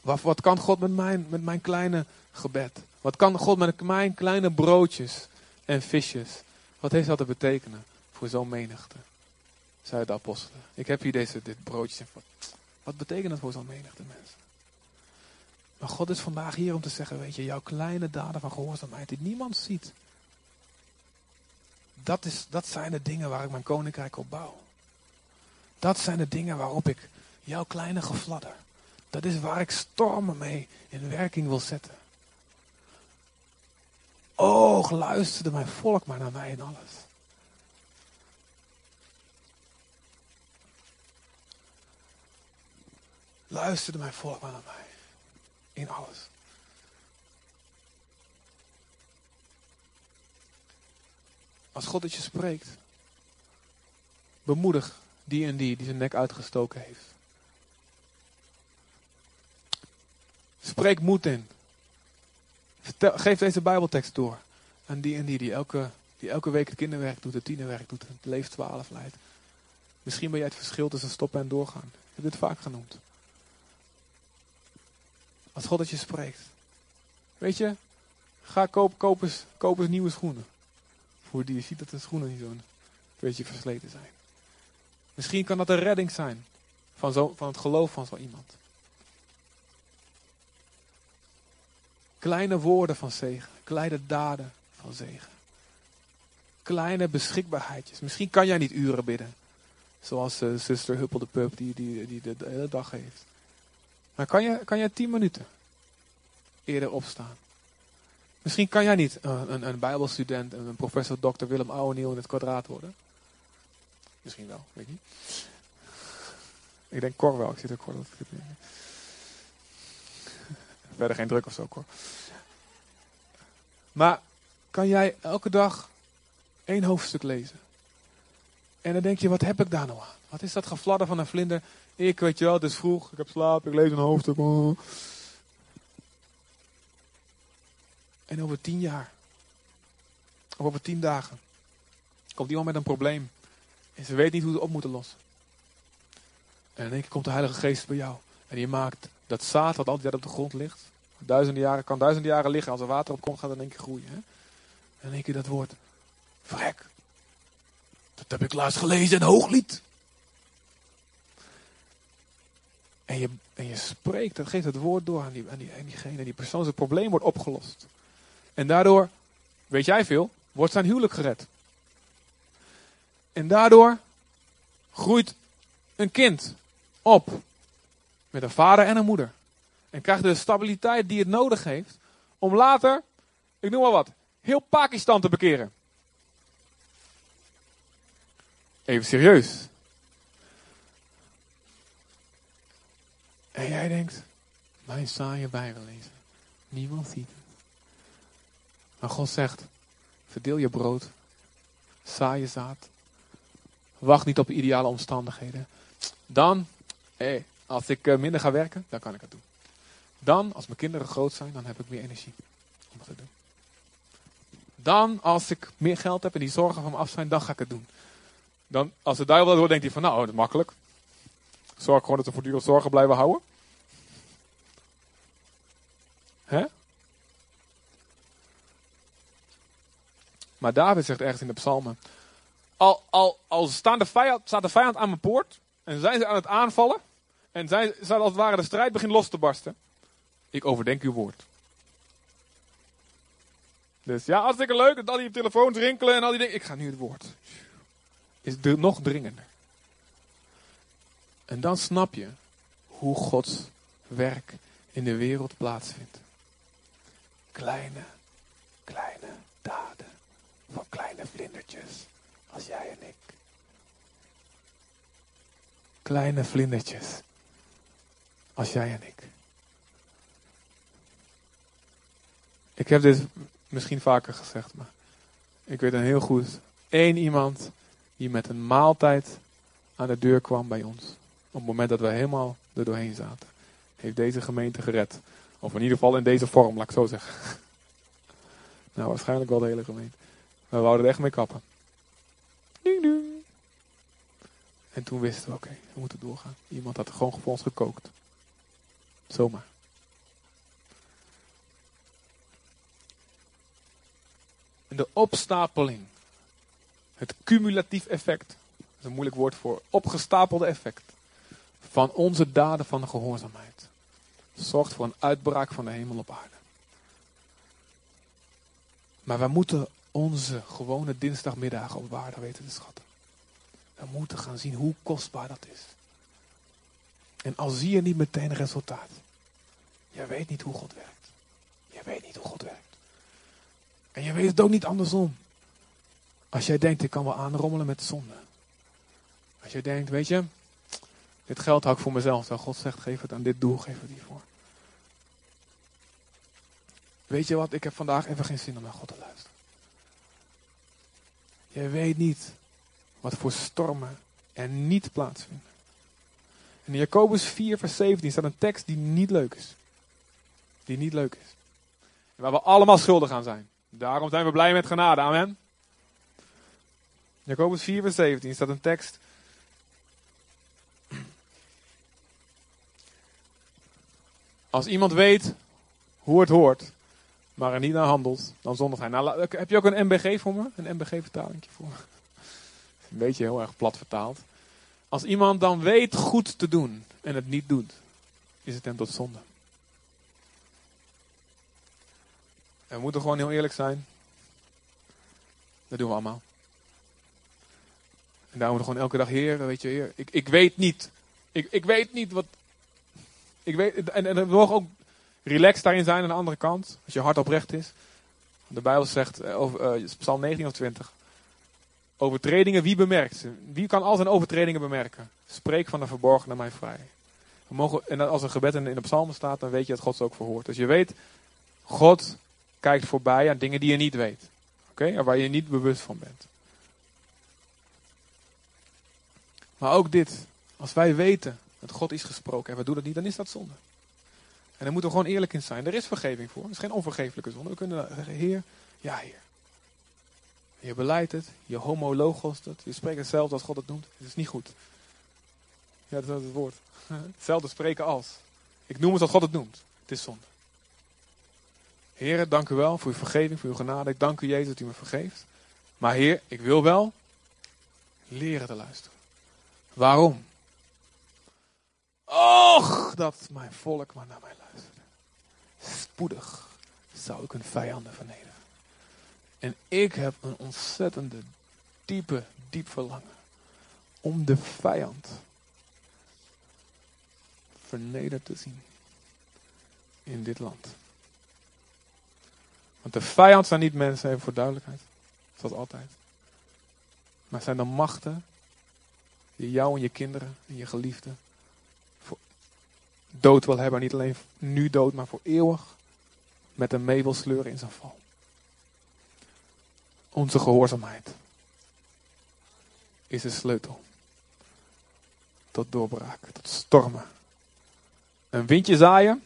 Wat, kan God met mijn, met mijn kleine gebed? Wat kan God met mijn kleine broodjes en visjes? Wat heeft dat te betekenen voor zo'n menigte. Zeiden de apostelen. Ik heb hier deze, dit broodje. Wat, wat betekent het voor zo'n menigte mensen? Maar God is vandaag hier om te zeggen, weet je, jouw kleine daden van gehoorzaamheid die niemand ziet. Dat, is, dat zijn de dingen waar ik mijn koninkrijk op bouw. Dat zijn de dingen waarop ik jouw kleine gefladder. Dat is waar ik stormen mee in werking wil zetten. Oh, luisterde mijn volk maar naar mij in alles. Luisterde mijn volk maar naar mij. In alles. Als God het je spreekt, bemoedig die en die die zijn nek uitgestoken heeft. Spreek moed in. geef deze Bijbeltekst door aan die en die die elke, die elke week het kinderwerk doet, het tienerwerk doet, het leef 12 leidt. Misschien ben jij het verschil tussen stoppen en doorgaan. Ik heb dit vaak genoemd. Als God het je spreekt. Weet je, ga koop, koop, eens, koop eens nieuwe schoenen. Voor die je ziet dat de schoenen niet zo'n beetje versleten zijn. Misschien kan dat een redding zijn van, zo, van het geloof van zo iemand. Kleine woorden van zegen, kleine daden van zegen. Kleine beschikbaarheidjes. Misschien kan jij niet uren bidden. Zoals uh, zuster Huppel de Pup die, die, die de, hele dag heeft. Maar kan je, kan je tien minuten eerder opstaan? Misschien kan jij niet een, een, een bijbelstudent, een professor Dr. Willem Ouweniel in het kwadraat worden. Misschien wel, weet je niet. Ik denk Cor wel, ik zit er Cor. Verder geen druk of zo, Cor. Maar kan jij elke dag één hoofdstuk lezen? En dan denk je, wat heb ik daar nou aan? Wat is dat gefladder van een vlinder? Ik weet je wel, het is vroeg, ik heb slaap, ik lees een hoofdstuk. En over tien jaar, of over tien dagen, komt iemand met een probleem. En ze weet niet hoe ze op moeten lossen. En in één keer komt de Heilige Geest bij jou. En die maakt dat zaad wat altijd op de grond ligt. Duizenden jaren, kan duizenden jaren liggen. Als er water op komt, gaat het in één keer groeien. Hè? En in één keer dat woord. Vrek. Dat heb ik laatst gelezen in Hooglied. En je, en je spreekt, dat geeft het woord door aan, die, aan, die, aan diegene. Die persoon zijn probleem wordt opgelost. En daardoor, weet jij veel, wordt zijn huwelijk gered. En daardoor groeit een kind op met een vader en een moeder. En krijgt de stabiliteit die het nodig heeft om later, ik noem maar wat, heel Pakistan te bekeren. Even serieus. En jij denkt, mijn saaie Bijbel lezen. Niemand ziet het. Maar God zegt, verdeel je brood, saai je zaad, Wacht niet op ideale omstandigheden. Dan, hey, als ik eh, minder ga werken, dan kan ik het doen. Dan, als mijn kinderen groot zijn, dan heb ik meer energie om het te doen. Dan, als ik meer geld heb en die zorgen van me af zijn, dan ga ik het doen. Dan, als de duivel dat hoort, denkt hij van, nou, dat is makkelijk. Zorg gewoon dat we voortdurend zorgen blijven houden. Hè? Maar David zegt ergens in de psalmen, al, al, al staan de vijand, staat de vijand aan mijn poort en zijn ze aan het aanvallen en zijn, ze als het ware de strijd begint los te barsten. Ik overdenk uw woord. Dus ja, hartstikke leuk dat al die telefoons rinkelen en al die dingen. Ik ga nu het woord. Is nog dringender. En dan snap je hoe Gods werk in de wereld plaatsvindt. Kleine, kleine daden van kleine vlindertjes als jij en ik. Kleine vlindertjes als jij en ik. Ik heb dit misschien vaker gezegd, maar ik weet een heel goed. één iemand die met een maaltijd aan de deur kwam bij ons. Op het moment dat we helemaal er doorheen zaten. Heeft deze gemeente gered. Of in ieder geval in deze vorm, laat ik zo zeggen. Nou, waarschijnlijk wel de hele gemeente. We wouden er echt mee kappen. En toen wisten we, oké, we moeten doorgaan. Iemand had er gewoon voor ons gekookt. Zomaar. En de opstapeling. Het cumulatief effect. Dat is een moeilijk woord voor opgestapelde effect. Van onze daden van gehoorzaamheid. Zorgt voor een uitbraak van de hemel op aarde. Maar wij moeten onze gewone dinsdagmiddagen op waarde weten te schatten. We moeten gaan zien hoe kostbaar dat is. En al zie je niet meteen resultaat. Je weet niet hoe God werkt. Je weet niet hoe God werkt. En je weet het ook niet andersom. Als jij denkt, ik kan wel aanrommelen met de zonde. Als jij denkt, weet je, dit geld hou ik voor mezelf. Terwijl God zegt, geef het aan dit doel, geef het hiervoor. Weet je wat, ik heb vandaag even geen zin om naar God te luisteren. Je weet niet wat voor stormen er niet plaatsvinden. En in Jacobus 4, vers 17 staat een tekst die niet leuk is. Die niet leuk is. En waar we allemaal schuldig aan zijn. Daarom zijn we blij met genade. Amen. Jacobus 4, vers 17 staat een tekst. Als iemand weet hoe het hoort, maar er niet naar handelt, dan zondigt hij. Nou, heb je ook een MBG voor me? Een MBG-vertaling voor me? Een beetje heel erg plat vertaald. Als iemand dan weet goed te doen en het niet doet, is het hem tot zonde. We moeten gewoon heel eerlijk zijn. Dat doen we allemaal. En daarom gewoon elke dag, Heer, weet je, Heer, ik, ik weet niet. Ik, ik weet niet wat. Ik weet, en, en we mogen ook relaxed daarin zijn aan de andere kant. Als je hart oprecht is. De Bijbel zegt, eh, over, uh, Psalm 19 of 20. Overtredingen, wie bemerkt ze? Wie kan al zijn overtredingen bemerken? Spreek van de verborgene mij vrij. We mogen, en als een gebed in, in de psalmen staat, dan weet je dat God ze ook verhoort. Dus je weet, God kijkt voorbij aan dingen die je niet weet. Oké, waar je niet bewust van bent. Maar ook dit, als wij weten dat God is gesproken en we doen dat niet, dan is dat zonde. En daar moeten we gewoon eerlijk in zijn. Er is vergeving voor. Het is geen onvergeeflijke zonde. We kunnen zeggen, Heer, ja Heer. Je beleidt het, je homologos het, je spreekt hetzelfde als God het noemt. Het is niet goed. Ja, dat is het woord. Hetzelfde spreken als. Ik noem het als God het noemt. Het is zonde. Heer, dank u wel voor uw vergeving, voor uw genade. Ik dank u, Jezus, dat u me vergeeft. Maar Heer, ik wil wel leren te luisteren. Waarom? Och, dat mijn volk maar naar mij luisterde. Spoedig zou ik hun vijanden vernederen. En ik heb een ontzettende, diepe, diep verlangen om de vijand vernederd te zien in dit land. Want de vijand zijn niet mensen, even voor duidelijkheid, zoals altijd. Maar zijn de machten die jou en je kinderen en je geliefden voor dood wil hebben. Niet alleen nu dood, maar voor eeuwig met een mee wil sleuren in zijn val. Onze gehoorzaamheid is de sleutel tot doorbraak, tot stormen. Een windje zaaien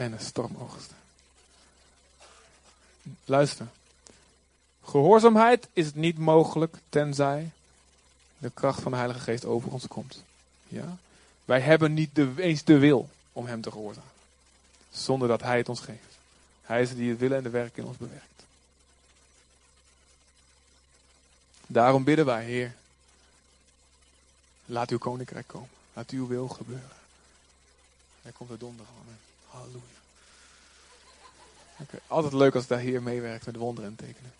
en een storm oogsten. Luister. Gehoorzaamheid is niet mogelijk tenzij de kracht van de Heilige Geest over ons komt. Ja? Wij hebben niet de, eens de wil om Hem te gehoorzamen. Zonder dat Hij het ons geeft. Hij is die het willen en de werk in ons bewerkt. Daarom bidden wij, Heer. Laat uw koninkrijk komen. Laat uw wil gebeuren. Er komt de donder. Amen. Halleluja. Altijd leuk als daar Heer meewerkt met wonderen en tekenen.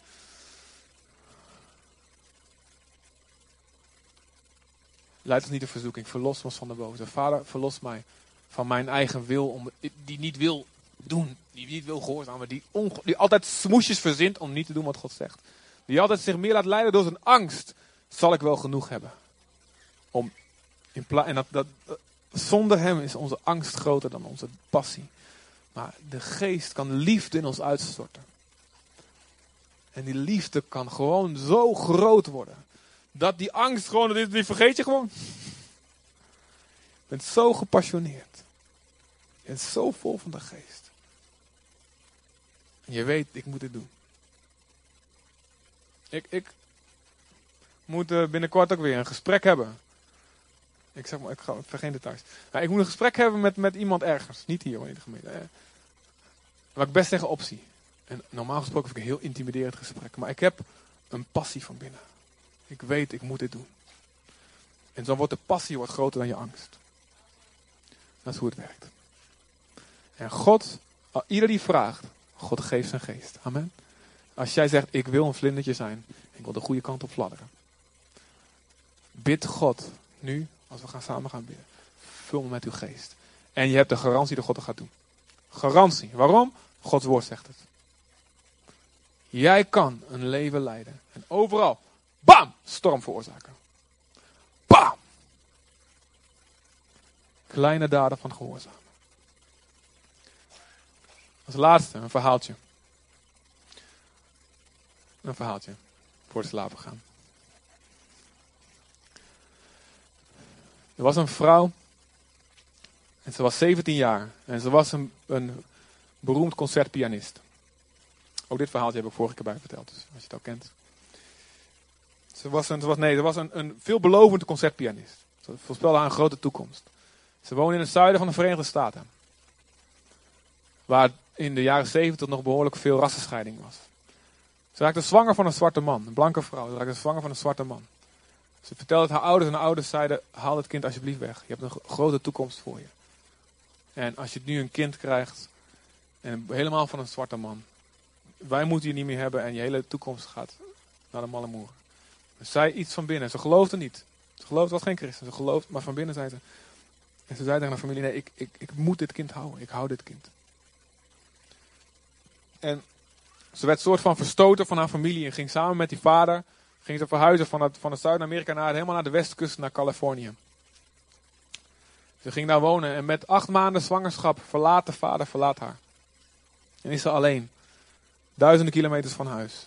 Leid ons niet de verzoeking. Verlos ons van de boze. Vader, verlos mij van mijn eigen wil, om, die niet wil doen. Die niet wil gehoorzamen. Die, die altijd smoesjes verzint om niet te doen wat God zegt. Die altijd zich meer laat leiden door zijn angst. Zal ik wel genoeg hebben. Om in en dat, dat, zonder hem is onze angst groter dan onze passie. Maar de geest kan liefde in ons uitstorten. En die liefde kan gewoon zo groot worden. Dat die angst gewoon, die vergeet je gewoon. Je bent zo gepassioneerd. Je bent zo vol van de geest. En je weet, ik moet dit doen. Ik, ik moet eh, binnenkort ook weer een gesprek hebben. Ik zeg maar, ik ga vergeet details. Nou, ik moet een gesprek hebben met, met iemand ergens. Niet hier, in de gemeente. Wat ik best tegen optie. En normaal gesproken vind ik een heel intimiderend gesprek. Maar ik heb een passie van binnen. Ik weet, ik moet dit doen. En dan wordt de passie wordt groter dan je angst. Dat is hoe het werkt. En God, ieder die vraagt, God geeft zijn geest. Amen. Als jij zegt, ik wil een vlindertje zijn. Ik wil de goede kant op fladderen. Bid God nu, als we gaan samen gaan bidden. Vul me met uw geest. En je hebt de garantie dat God het gaat doen. Garantie. Waarom? Gods woord zegt het. Jij kan een leven leiden. En overal, bam, storm veroorzaken. Bam! Kleine daden van gehoorzamen. Als laatste een verhaaltje. Een verhaaltje. Voor het slapen gaan. Er was een vrouw. En ze was 17 jaar. En ze was een, een beroemd concertpianist. Ook dit verhaaltje heb ik vorige keer bij verteld. Dus als je het al kent. Ze was een, ze was, nee, ze was een, een veelbelovende concertpianist. Ze voorspelde haar een grote toekomst. Ze woonde in het zuiden van de Verenigde Staten. Waar in de jaren 70 nog behoorlijk veel rassenscheiding was. Ze raakte zwanger van een zwarte man, een blanke vrouw. Ze raakte zwanger van een zwarte man. Ze vertelde het haar ouders en ouders zeiden: Haal het kind alsjeblieft weg. Je hebt een grote toekomst voor je. En als je nu een kind krijgt, en helemaal van een zwarte man, wij moeten je niet meer hebben en je hele toekomst gaat naar de malle moer. Zij iets van binnen. Ze geloofde niet. Ze geloofde, was geen christen. Ze geloofde, maar van binnen zei ze. En ze zei tegen haar familie: Nee, ik, ik, ik moet dit kind houden. Ik hou dit kind. En ze werd soort van verstoten van haar familie en ging samen met die vader. Ging ze verhuizen van het, van Zuid-Amerika naar helemaal naar de westkust, naar Californië. Ze ging daar wonen en met acht maanden zwangerschap verlaat de vader, verlaat haar. En is ze alleen. Duizenden kilometers van huis.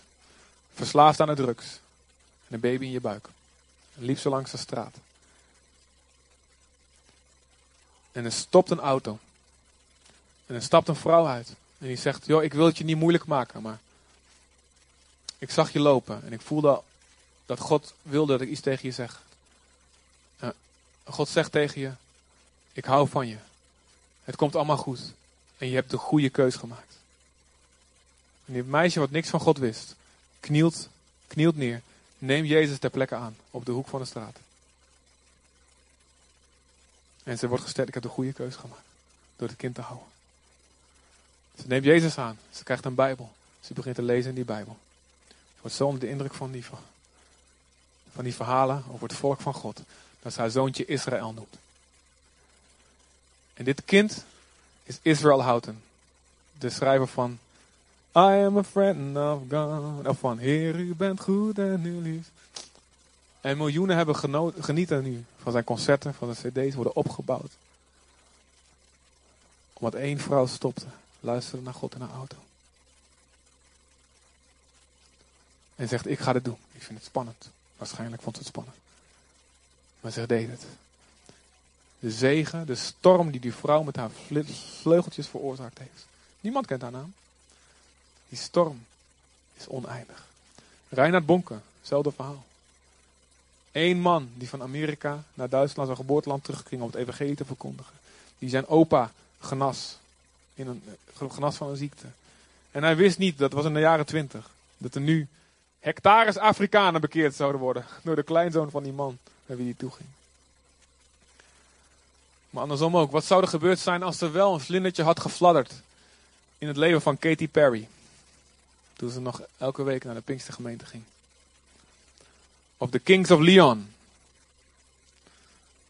Verslaafd aan de drugs. En een baby in je buik. En liep ze langs de straat. En er stopt een auto. En er stapt een vrouw uit. En die zegt, joh, ik wil het je niet moeilijk maken, maar ik zag je lopen en ik voelde dat God wilde dat ik iets tegen je zeg. God zegt tegen je, ik hou van je. Het komt allemaal goed. En je hebt de goede keus gemaakt. En dit meisje wat niks van God wist, knielt, knielt neer. Neem Jezus ter plekke aan, op de hoek van de straat. En ze wordt gesteld, ik heb de goede keus gemaakt. Door het kind te houden. Ze neemt Jezus aan. Ze krijgt een Bijbel. Ze begint te lezen in die Bijbel. Ze wordt zo onder de indruk van die, die verhalen over het volk van God. Dat ze haar zoontje Israël noemt. En dit kind is Israel Houghton. De schrijver van I am a friend of God. Of van Heer, u bent goed en nu lief. En miljoenen hebben genoten, genieten nu van zijn concerten, van de cd's worden opgebouwd. Omdat één vrouw stopte luisterde naar God in haar auto. En zegt, ik ga dit doen. Ik vind het spannend. Waarschijnlijk vond het spannend. Maar ze deed het. De zegen, de storm die die vrouw met haar vleugeltjes veroorzaakt heeft. Niemand kent haar naam. Die storm is oneindig. Reinhard Bonke, hetzelfde verhaal. Eén man die van Amerika naar Duitsland, zijn geboorteland, terugging om het evangelie te verkondigen. Die zijn opa genas in een genas van een ziekte. En hij wist niet, dat was in de jaren twintig, dat er nu hectares Afrikanen bekeerd zouden worden door de kleinzoon van die man naar wie hij toeging. Maar andersom ook, wat zou er gebeurd zijn als er wel een vlindertje had gefladderd in het leven van Katy Perry? Toen ze nog elke week naar de Pinkstergemeente ging. Of The Kings of Leon.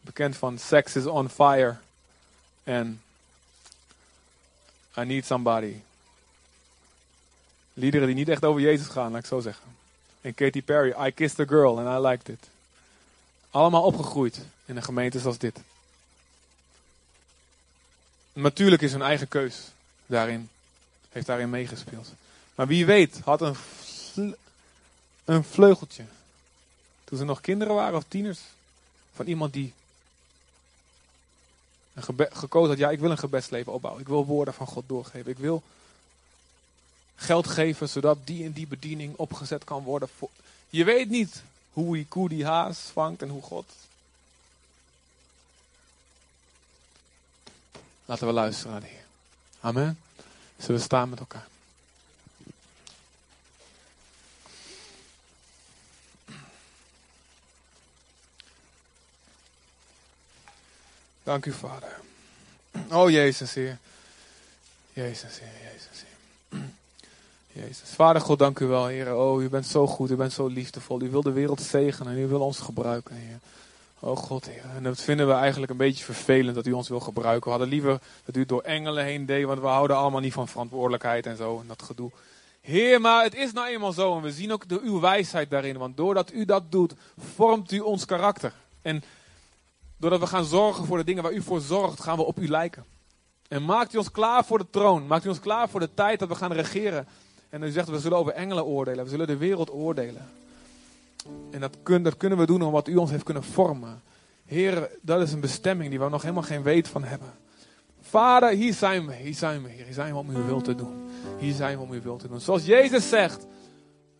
Bekend van Sex is on Fire en I need somebody. Liederen die niet echt over Jezus gaan, laat ik zo zeggen. En Katy Perry, I kissed a girl and I liked it. Allemaal opgegroeid in een gemeente zoals dit. Natuurlijk is hun eigen keus daarin, heeft daarin meegespeeld. Maar wie weet had een, een vleugeltje, toen ze nog kinderen waren of tieners, van iemand die gekozen had, ja, ik wil een gebedsleven opbouwen. Ik wil woorden van God doorgeven. Ik wil geld geven zodat die en die bediening opgezet kan worden. Voor... Je weet niet hoe die koe die haas vangt en hoe God. Laten we luisteren naar de Heer. Amen. Zullen we staan met elkaar. Dank u, Vader. Oh, Jezus, Heer. Jezus, Heer, Jezus, Heer. Jezus. Vader God, dank u wel, Heer. Oh, u bent zo goed, u bent zo liefdevol. U wil de wereld zegenen en u wil ons gebruiken, Heer. Oh God, Heer. En dat vinden we eigenlijk een beetje vervelend dat u ons wil gebruiken. We hadden liever dat u het door engelen heen deed, want we houden allemaal niet van verantwoordelijkheid en zo en dat gedoe. Heer, maar het is nou eenmaal zo en we zien ook de, uw wijsheid daarin. Want doordat u dat doet, vormt u ons karakter. En doordat we gaan zorgen voor de dingen waar u voor zorgt, gaan we op u lijken. En maakt u ons klaar voor de troon. Maakt u ons klaar voor de tijd dat we gaan regeren. En u zegt, we zullen over engelen oordelen. We zullen de wereld oordelen. En dat, kun, dat kunnen we doen omdat u ons heeft kunnen vormen. Heer, dat is een bestemming die we nog helemaal geen weet van hebben. Vader, hier zijn we, hier zijn we, hier zijn we om uw wil te doen. Hier zijn we om uw wil te doen. Zoals Jezus zegt,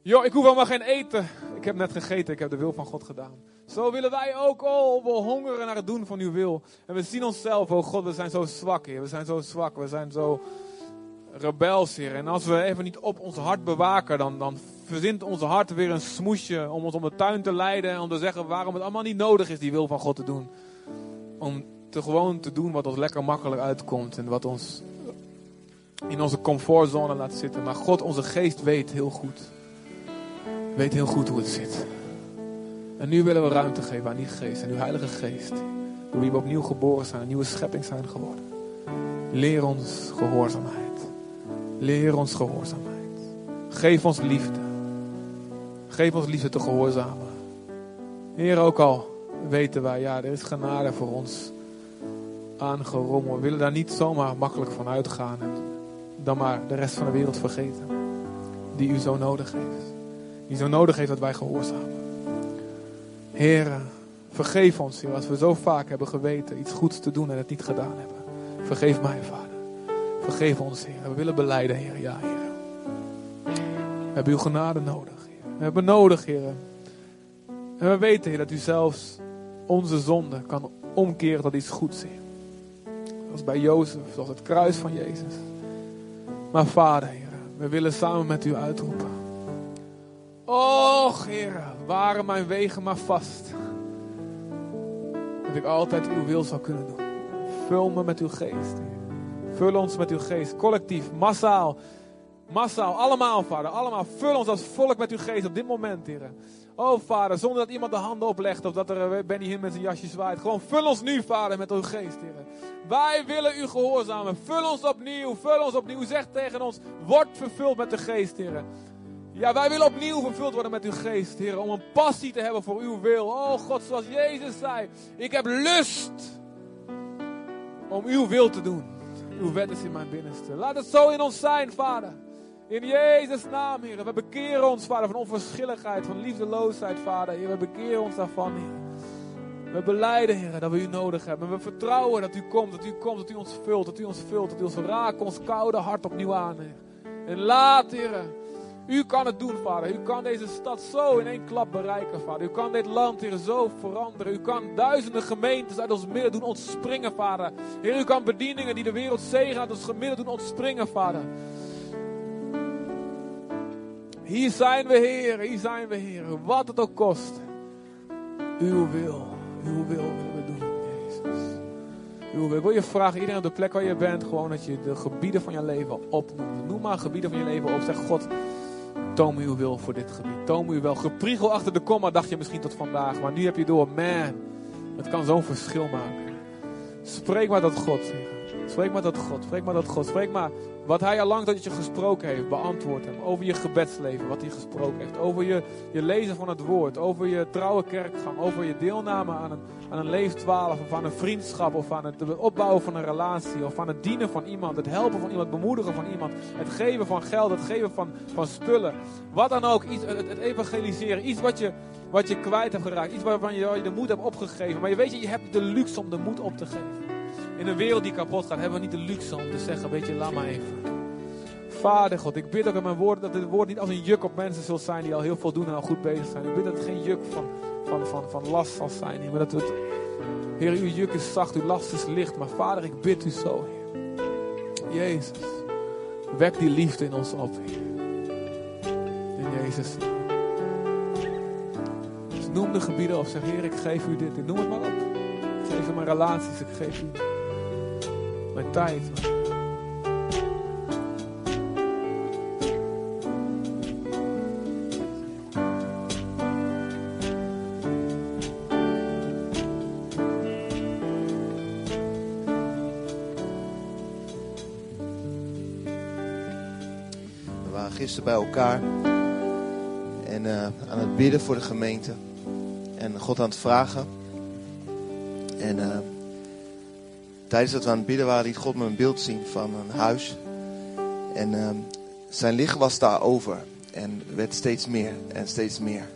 joh, ik hoef allemaal geen eten. Ik heb net gegeten, ik heb de wil van God gedaan. Zo willen wij ook, oh, we hongeren naar het doen van uw wil. En we zien onszelf, oh God, we zijn zo zwak, Heer. We zijn zo zwak, we zijn zo rebels, Heer. En als we even niet op ons hart bewaken, dan, dan verzint onze hart weer een smoesje om ons om de tuin te leiden. En om te zeggen waarom het allemaal niet nodig is die wil van God te doen. Om te gewoon te doen wat ons lekker makkelijk uitkomt. En wat ons in onze comfortzone laat zitten. Maar God, onze geest weet heel goed. Weet heel goed hoe het zit. En nu willen we ruimte geven aan die geest. En uw heilige geest. Door wie we opnieuw geboren zijn. Een nieuwe schepping zijn geworden. Leer ons gehoorzaamheid. Leer ons gehoorzaamheid. Geef ons liefde. Geef ons liefde te gehoorzamen. Heer, ook al weten wij, ja, er is genade voor ons aangerommeld. We willen daar niet zomaar makkelijk van uitgaan en dan maar de rest van de wereld vergeten. Die u zo nodig heeft. Die zo nodig heeft dat wij gehoorzamen. Heer, vergeef ons, Heer, als we zo vaak hebben geweten iets goeds te doen en het niet gedaan hebben. Vergeef mij, Vader. Vergeef ons, Heer. We willen beleiden, Heer. Ja, Heer. We hebben uw genade nodig, Heer. We hebben nodig, Heer. En we weten, Heer, dat u zelfs onze zonde kan omkeren tot iets goeds, Heer. Zoals bij Jozef, zoals het kruis van Jezus. Maar Vader, Heer, we willen samen met u uitroepen. Och, Heer, waren mijn wegen maar vast. Dat ik altijd uw wil zou kunnen doen. Vul me met uw geest, Heer. Vul ons met uw geest, collectief, massaal. Massaal, allemaal, vader, allemaal. Vul ons als volk met uw geest op dit moment, Heer. Oh, vader, zonder dat iemand de handen oplegt of dat er eh, Benny hier met zijn jasje zwaait. Gewoon vul ons nu, vader, met uw geest, Heer. Wij willen u gehoorzamen. Vul ons opnieuw, vul ons opnieuw. Zeg tegen ons, word vervuld met de geest, Heer. Ja, wij willen opnieuw vervuld worden met uw geest, Heer. Om een passie te hebben voor uw wil. Oh God, zoals Jezus zei. Ik heb lust om uw wil te doen. Uw wet is in mijn binnenste. Laat het zo in ons zijn, Vader. In Jezus' naam, Heer. We bekeren ons, Vader, van onverschilligheid, van liefdeloosheid, Vader. Heer, we bekeren ons daarvan. We beleiden, Heer, dat we u nodig hebben. We vertrouwen dat u komt, dat u komt, dat u ons vult, dat u ons vult, dat u ons raakt, ons koude hart opnieuw aan. En laat, Heer, u kan het doen, Vader. U kan deze stad zo in één klap bereiken, Vader. U kan dit land, Heer, zo veranderen. U kan duizenden gemeentes uit ons midden doen ontspringen, Vader. Heer, u kan bedieningen die de wereld zegen uit ons midden doen ontspringen, Vader. Hier zijn we, Heer. Hier zijn we, Heer. Wat het ook kost. Uw wil. Uw wil willen we doen, Jezus. Uw wil. Wil je vragen, iedereen op de plek waar je bent, gewoon dat je de gebieden van je leven opnoemt. Noem maar gebieden van je leven op. Zeg, God, toon uw wil voor dit gebied. Toon uw wel. Gepriegel achter de komma dacht je misschien tot vandaag. Maar nu heb je door, man, het kan zo'n verschil maken. Spreek maar dat God, Spreek maar dat God. Spreek maar dat God. Spreek maar wat hij al lang tot je gesproken heeft, beantwoord hem. Over je gebedsleven, wat hij gesproken heeft. Over je, je lezen van het woord. Over je trouwe kerkgang. Over je deelname aan een, aan een leeftwaalf. Of aan een vriendschap. Of aan het opbouwen van een relatie. Of aan het dienen van iemand. Het helpen van iemand. Bemoedigen van iemand. Het geven van geld. Het geven van, van spullen. Wat dan ook. Iets, het, het evangeliseren. Iets wat je, wat je kwijt hebt geraakt. Iets waarvan je, je de moed hebt opgegeven. Maar je weet je, je hebt de luxe om de moed op te geven. In een wereld die kapot gaat, hebben we niet de luxe om te zeggen, weet je, laat maar even. Vader God, ik bid ook in mijn woorden dat dit woord niet als een juk op mensen zal zijn die al heel veel doen en al goed bezig zijn. Ik bid dat het geen juk van, van, van, van last zal zijn, maar dat het, Heer, uw juk is zacht, uw last is licht. Maar Vader, ik bid u zo, Heer. Jezus, wek die liefde in ons op, Heer. In Jezus'. Dus noem de gebieden op, zeg Heer, ik geef u dit. Noem het maar op. Ik geef u mijn relaties, ik geef u mijn tijd. We waren gisteren bij elkaar en eh, aan het bidden voor de gemeente en God aan het vragen. En eh, tijdens dat we aan het bidden waren, liet God me een beeld zien van een huis. En eh, zijn licht was daarover en werd steeds meer en steeds meer.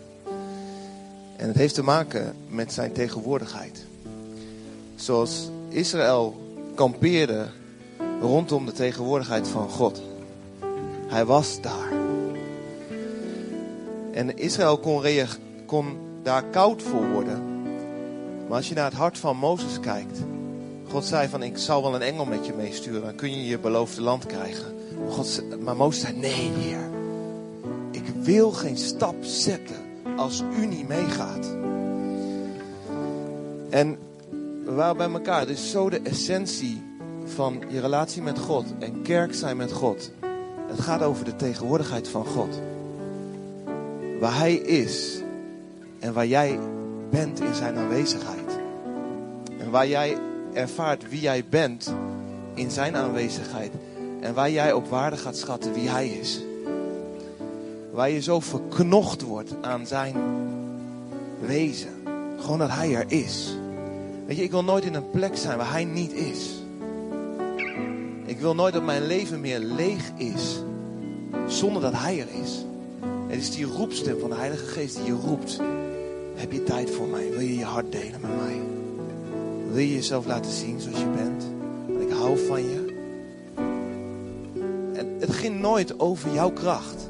En het heeft te maken met zijn tegenwoordigheid. Zoals Israël kampeerde rondom de tegenwoordigheid van God. Hij was daar. En Israël kon, kon daar koud voor worden. Maar als je naar het hart van Mozes kijkt. God zei van ik zal wel een engel met je meesturen. Dan kun je je beloofde land krijgen. Maar, God, ze- maar Mozes zei nee heer. Ik wil geen stap zetten als u niet meegaat. En we waren bij elkaar. Is zo de essentie van je relatie met God en kerk zijn met God. Het gaat over de tegenwoordigheid van God. Waar Hij is en waar jij bent in Zijn aanwezigheid. En waar jij ervaart wie jij bent in Zijn aanwezigheid. En waar jij ook waarde gaat schatten wie Hij is. Waar je zo verknocht wordt aan Zijn wezen. Gewoon dat Hij er is. Weet je, ik wil nooit in een plek zijn waar Hij niet is. Ik wil nooit dat mijn leven meer leeg is zonder dat Hij er is. Het is die roepstem van de Heilige Geest die je roept. Heb je tijd voor mij? Wil je je hart delen met mij? Wil je jezelf laten zien zoals je bent? Want ik hou van je. En het ging nooit over jouw kracht.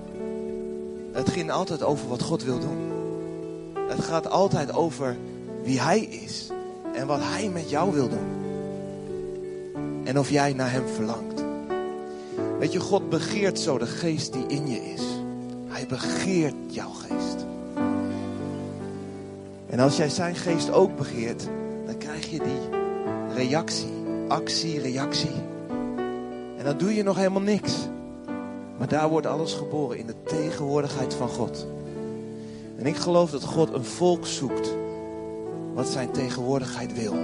Het ging altijd over wat God wil doen. Het gaat altijd over wie Hij is en wat Hij met jou wil doen. En of jij naar Hem verlangt. Weet je, God begeert zo de geest die in je is. Hij begeert jouw geest. En als jij zijn geest ook begeert, je die reactie. Actie, reactie. En dan doe je nog helemaal niks. Maar daar wordt alles geboren in de tegenwoordigheid van God. En ik geloof dat God een volk zoekt wat zijn tegenwoordigheid wil.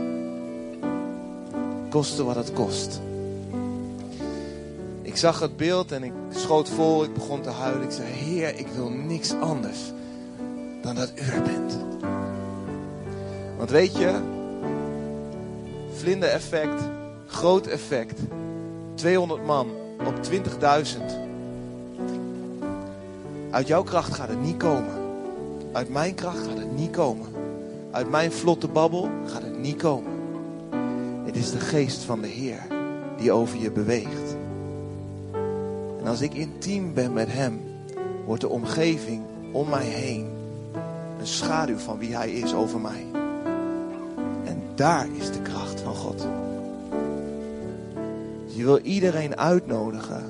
Koste wat het kost. Ik zag het beeld en ik schoot vol, ik begon te huilen. Ik zei, Heer, ik wil niks anders dan dat u er bent. Want weet je, vlinder-effect, groot effect, 200 man op 20.000. Uit jouw kracht gaat het niet komen. Uit mijn kracht gaat het niet komen. Uit mijn vlotte babbel gaat het niet komen. Het is de geest van de Heer die over je beweegt. En als ik intiem ben met Hem, wordt de omgeving om mij heen een schaduw van wie Hij is over mij. En daar is de kracht Je wil iedereen uitnodigen.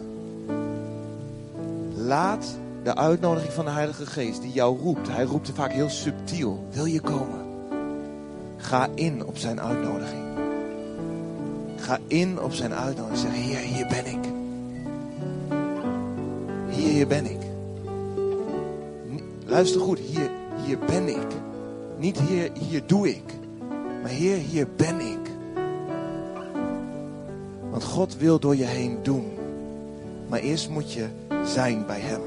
Laat de uitnodiging van de Heilige Geest die jou roept. Hij roept vaak heel subtiel. Wil je komen? Ga in op zijn uitnodiging. Ga in op zijn uitnodiging. Zeg, Heer, hier ben ik. Hier, hier ben ik. Luister goed, hier, hier ben ik. Niet hier, hier doe ik. Maar Heer, hier ben ik. Want God wil door je heen doen. Maar eerst moet je zijn bij Hem.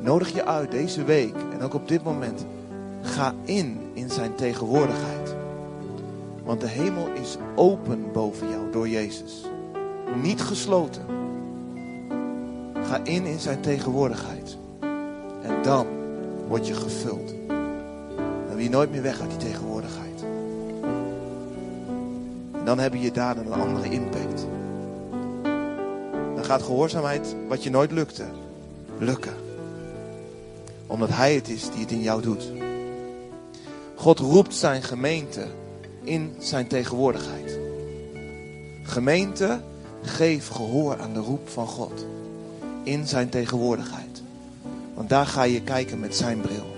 Nodig je uit deze week en ook op dit moment. Ga in in zijn tegenwoordigheid. Want de hemel is open boven jou door Jezus. Niet gesloten. Ga in in zijn tegenwoordigheid. En dan word je gevuld. Dan wil je nooit meer weg uit die tegenwoordigheid. Dan hebben je daden een andere impact. Dan gaat gehoorzaamheid, wat je nooit lukte, lukken. Omdat Hij het is die het in jou doet. God roept zijn gemeente in zijn tegenwoordigheid. Gemeente, geef gehoor aan de roep van God. In zijn tegenwoordigheid. Want daar ga je kijken met zijn bril.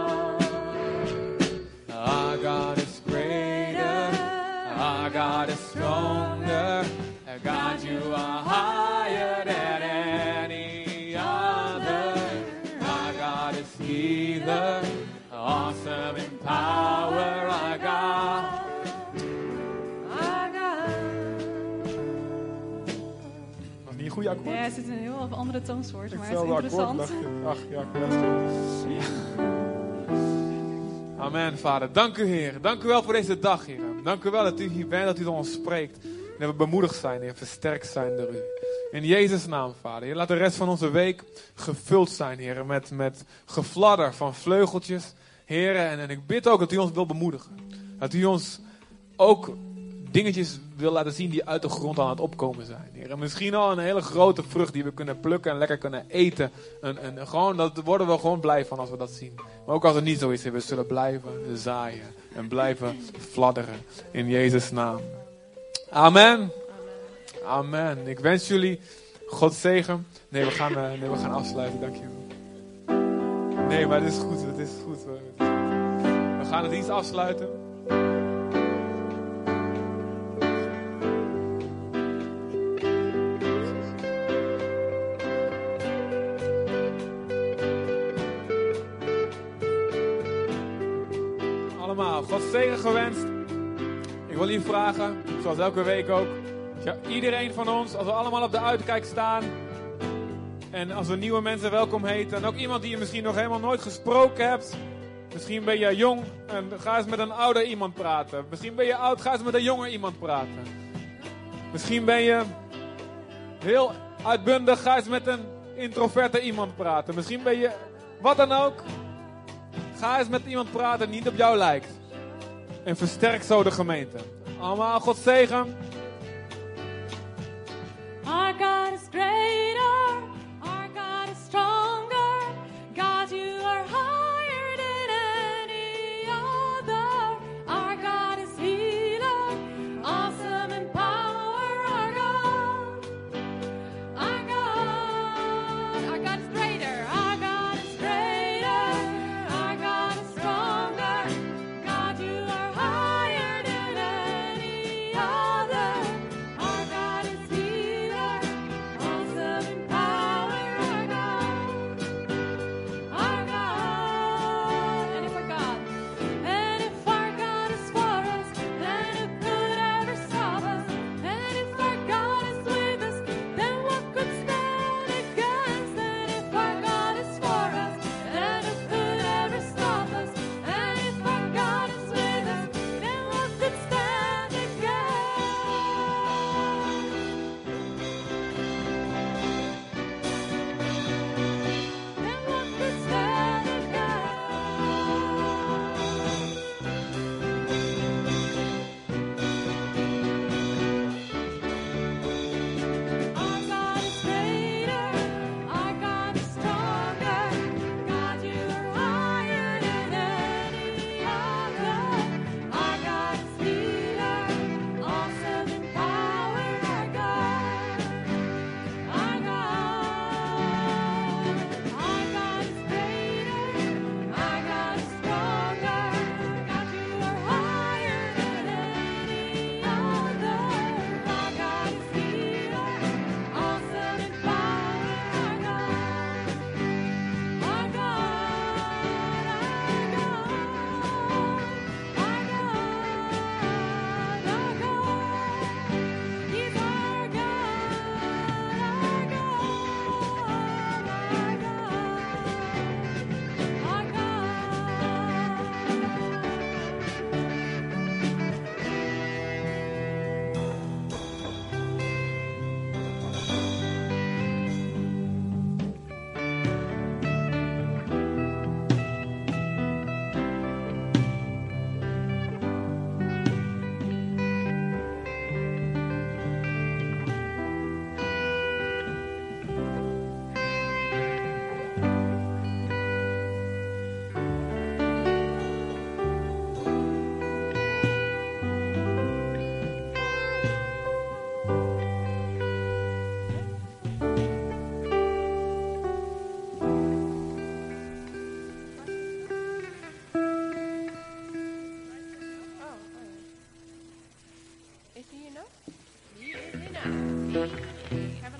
Akkoord? Ja, het zit in een heel andere toonsoort, maar het is akkoord, interessant. dacht. Ach ja, ik Amen, vader. Dank u, Heer. Dank u wel voor deze dag, Heer. Dank u wel dat u hier bent, dat u tot ons spreekt. En dat we bemoedigd zijn, Heer, versterkt zijn door u. In Jezus' naam, vader. Heer, laat de rest van onze week gevuld zijn, Heer, met, met gefladder van vleugeltjes. Heer, en, en ik bid ook dat u ons wil bemoedigen. Dat u ons ook dingetjes wil laten zien die uit de grond aan het opkomen zijn. En misschien al een hele grote vrucht die we kunnen plukken en lekker kunnen eten. En, gewoon, dat worden we gewoon blij van als we dat zien. Maar ook als het niet zo is, we zullen blijven zaaien en blijven fladderen. In Jezus' naam. Amen. Amen. Ik wens jullie God zegen. Nee, we gaan, eh, nee, we gaan afsluiten. Dank je wel. Nee, maar het is goed. Het is goed. We gaan de dienst afsluiten. God gewenst. Ik wil jullie vragen, zoals elke week ook. Ja, iedereen van ons, als we allemaal op de uitkijk staan. En als we nieuwe mensen welkom heten. En ook iemand die je misschien nog helemaal nooit gesproken hebt. Misschien ben je jong en ga eens met een ouder iemand praten. Misschien ben je oud, ga eens met een jonger iemand praten. Misschien ben je heel uitbundig, ga eens met een introverte iemand praten. Misschien ben je wat dan ook. Ga eens met iemand praten die niet op jou lijkt. En versterk zo de gemeente. Allemaal God zegen. Our God is greater,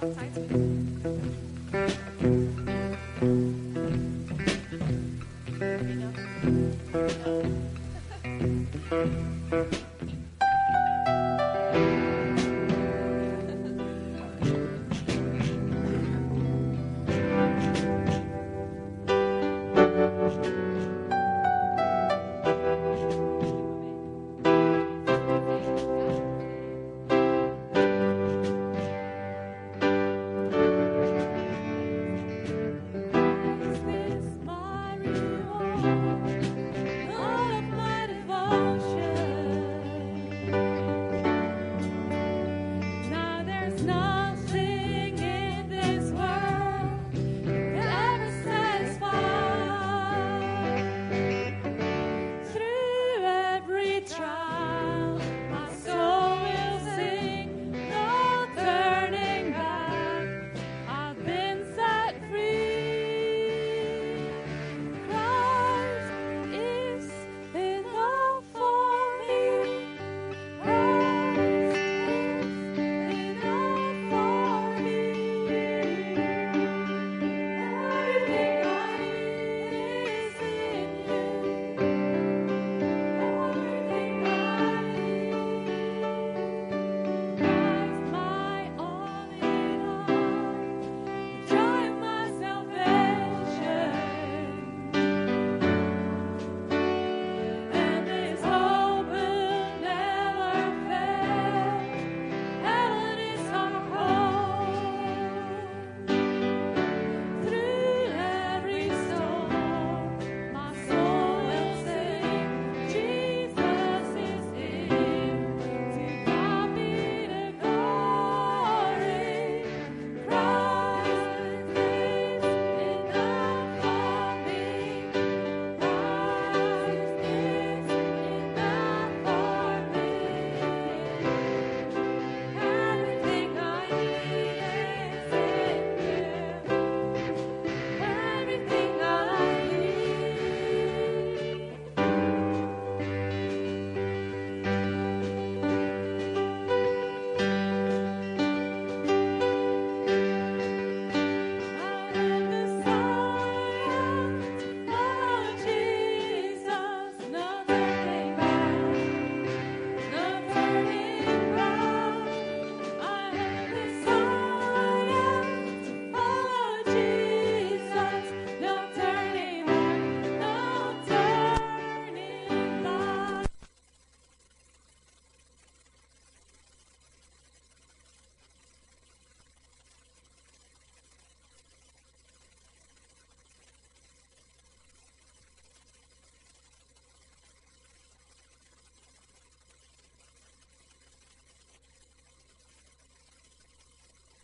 Science.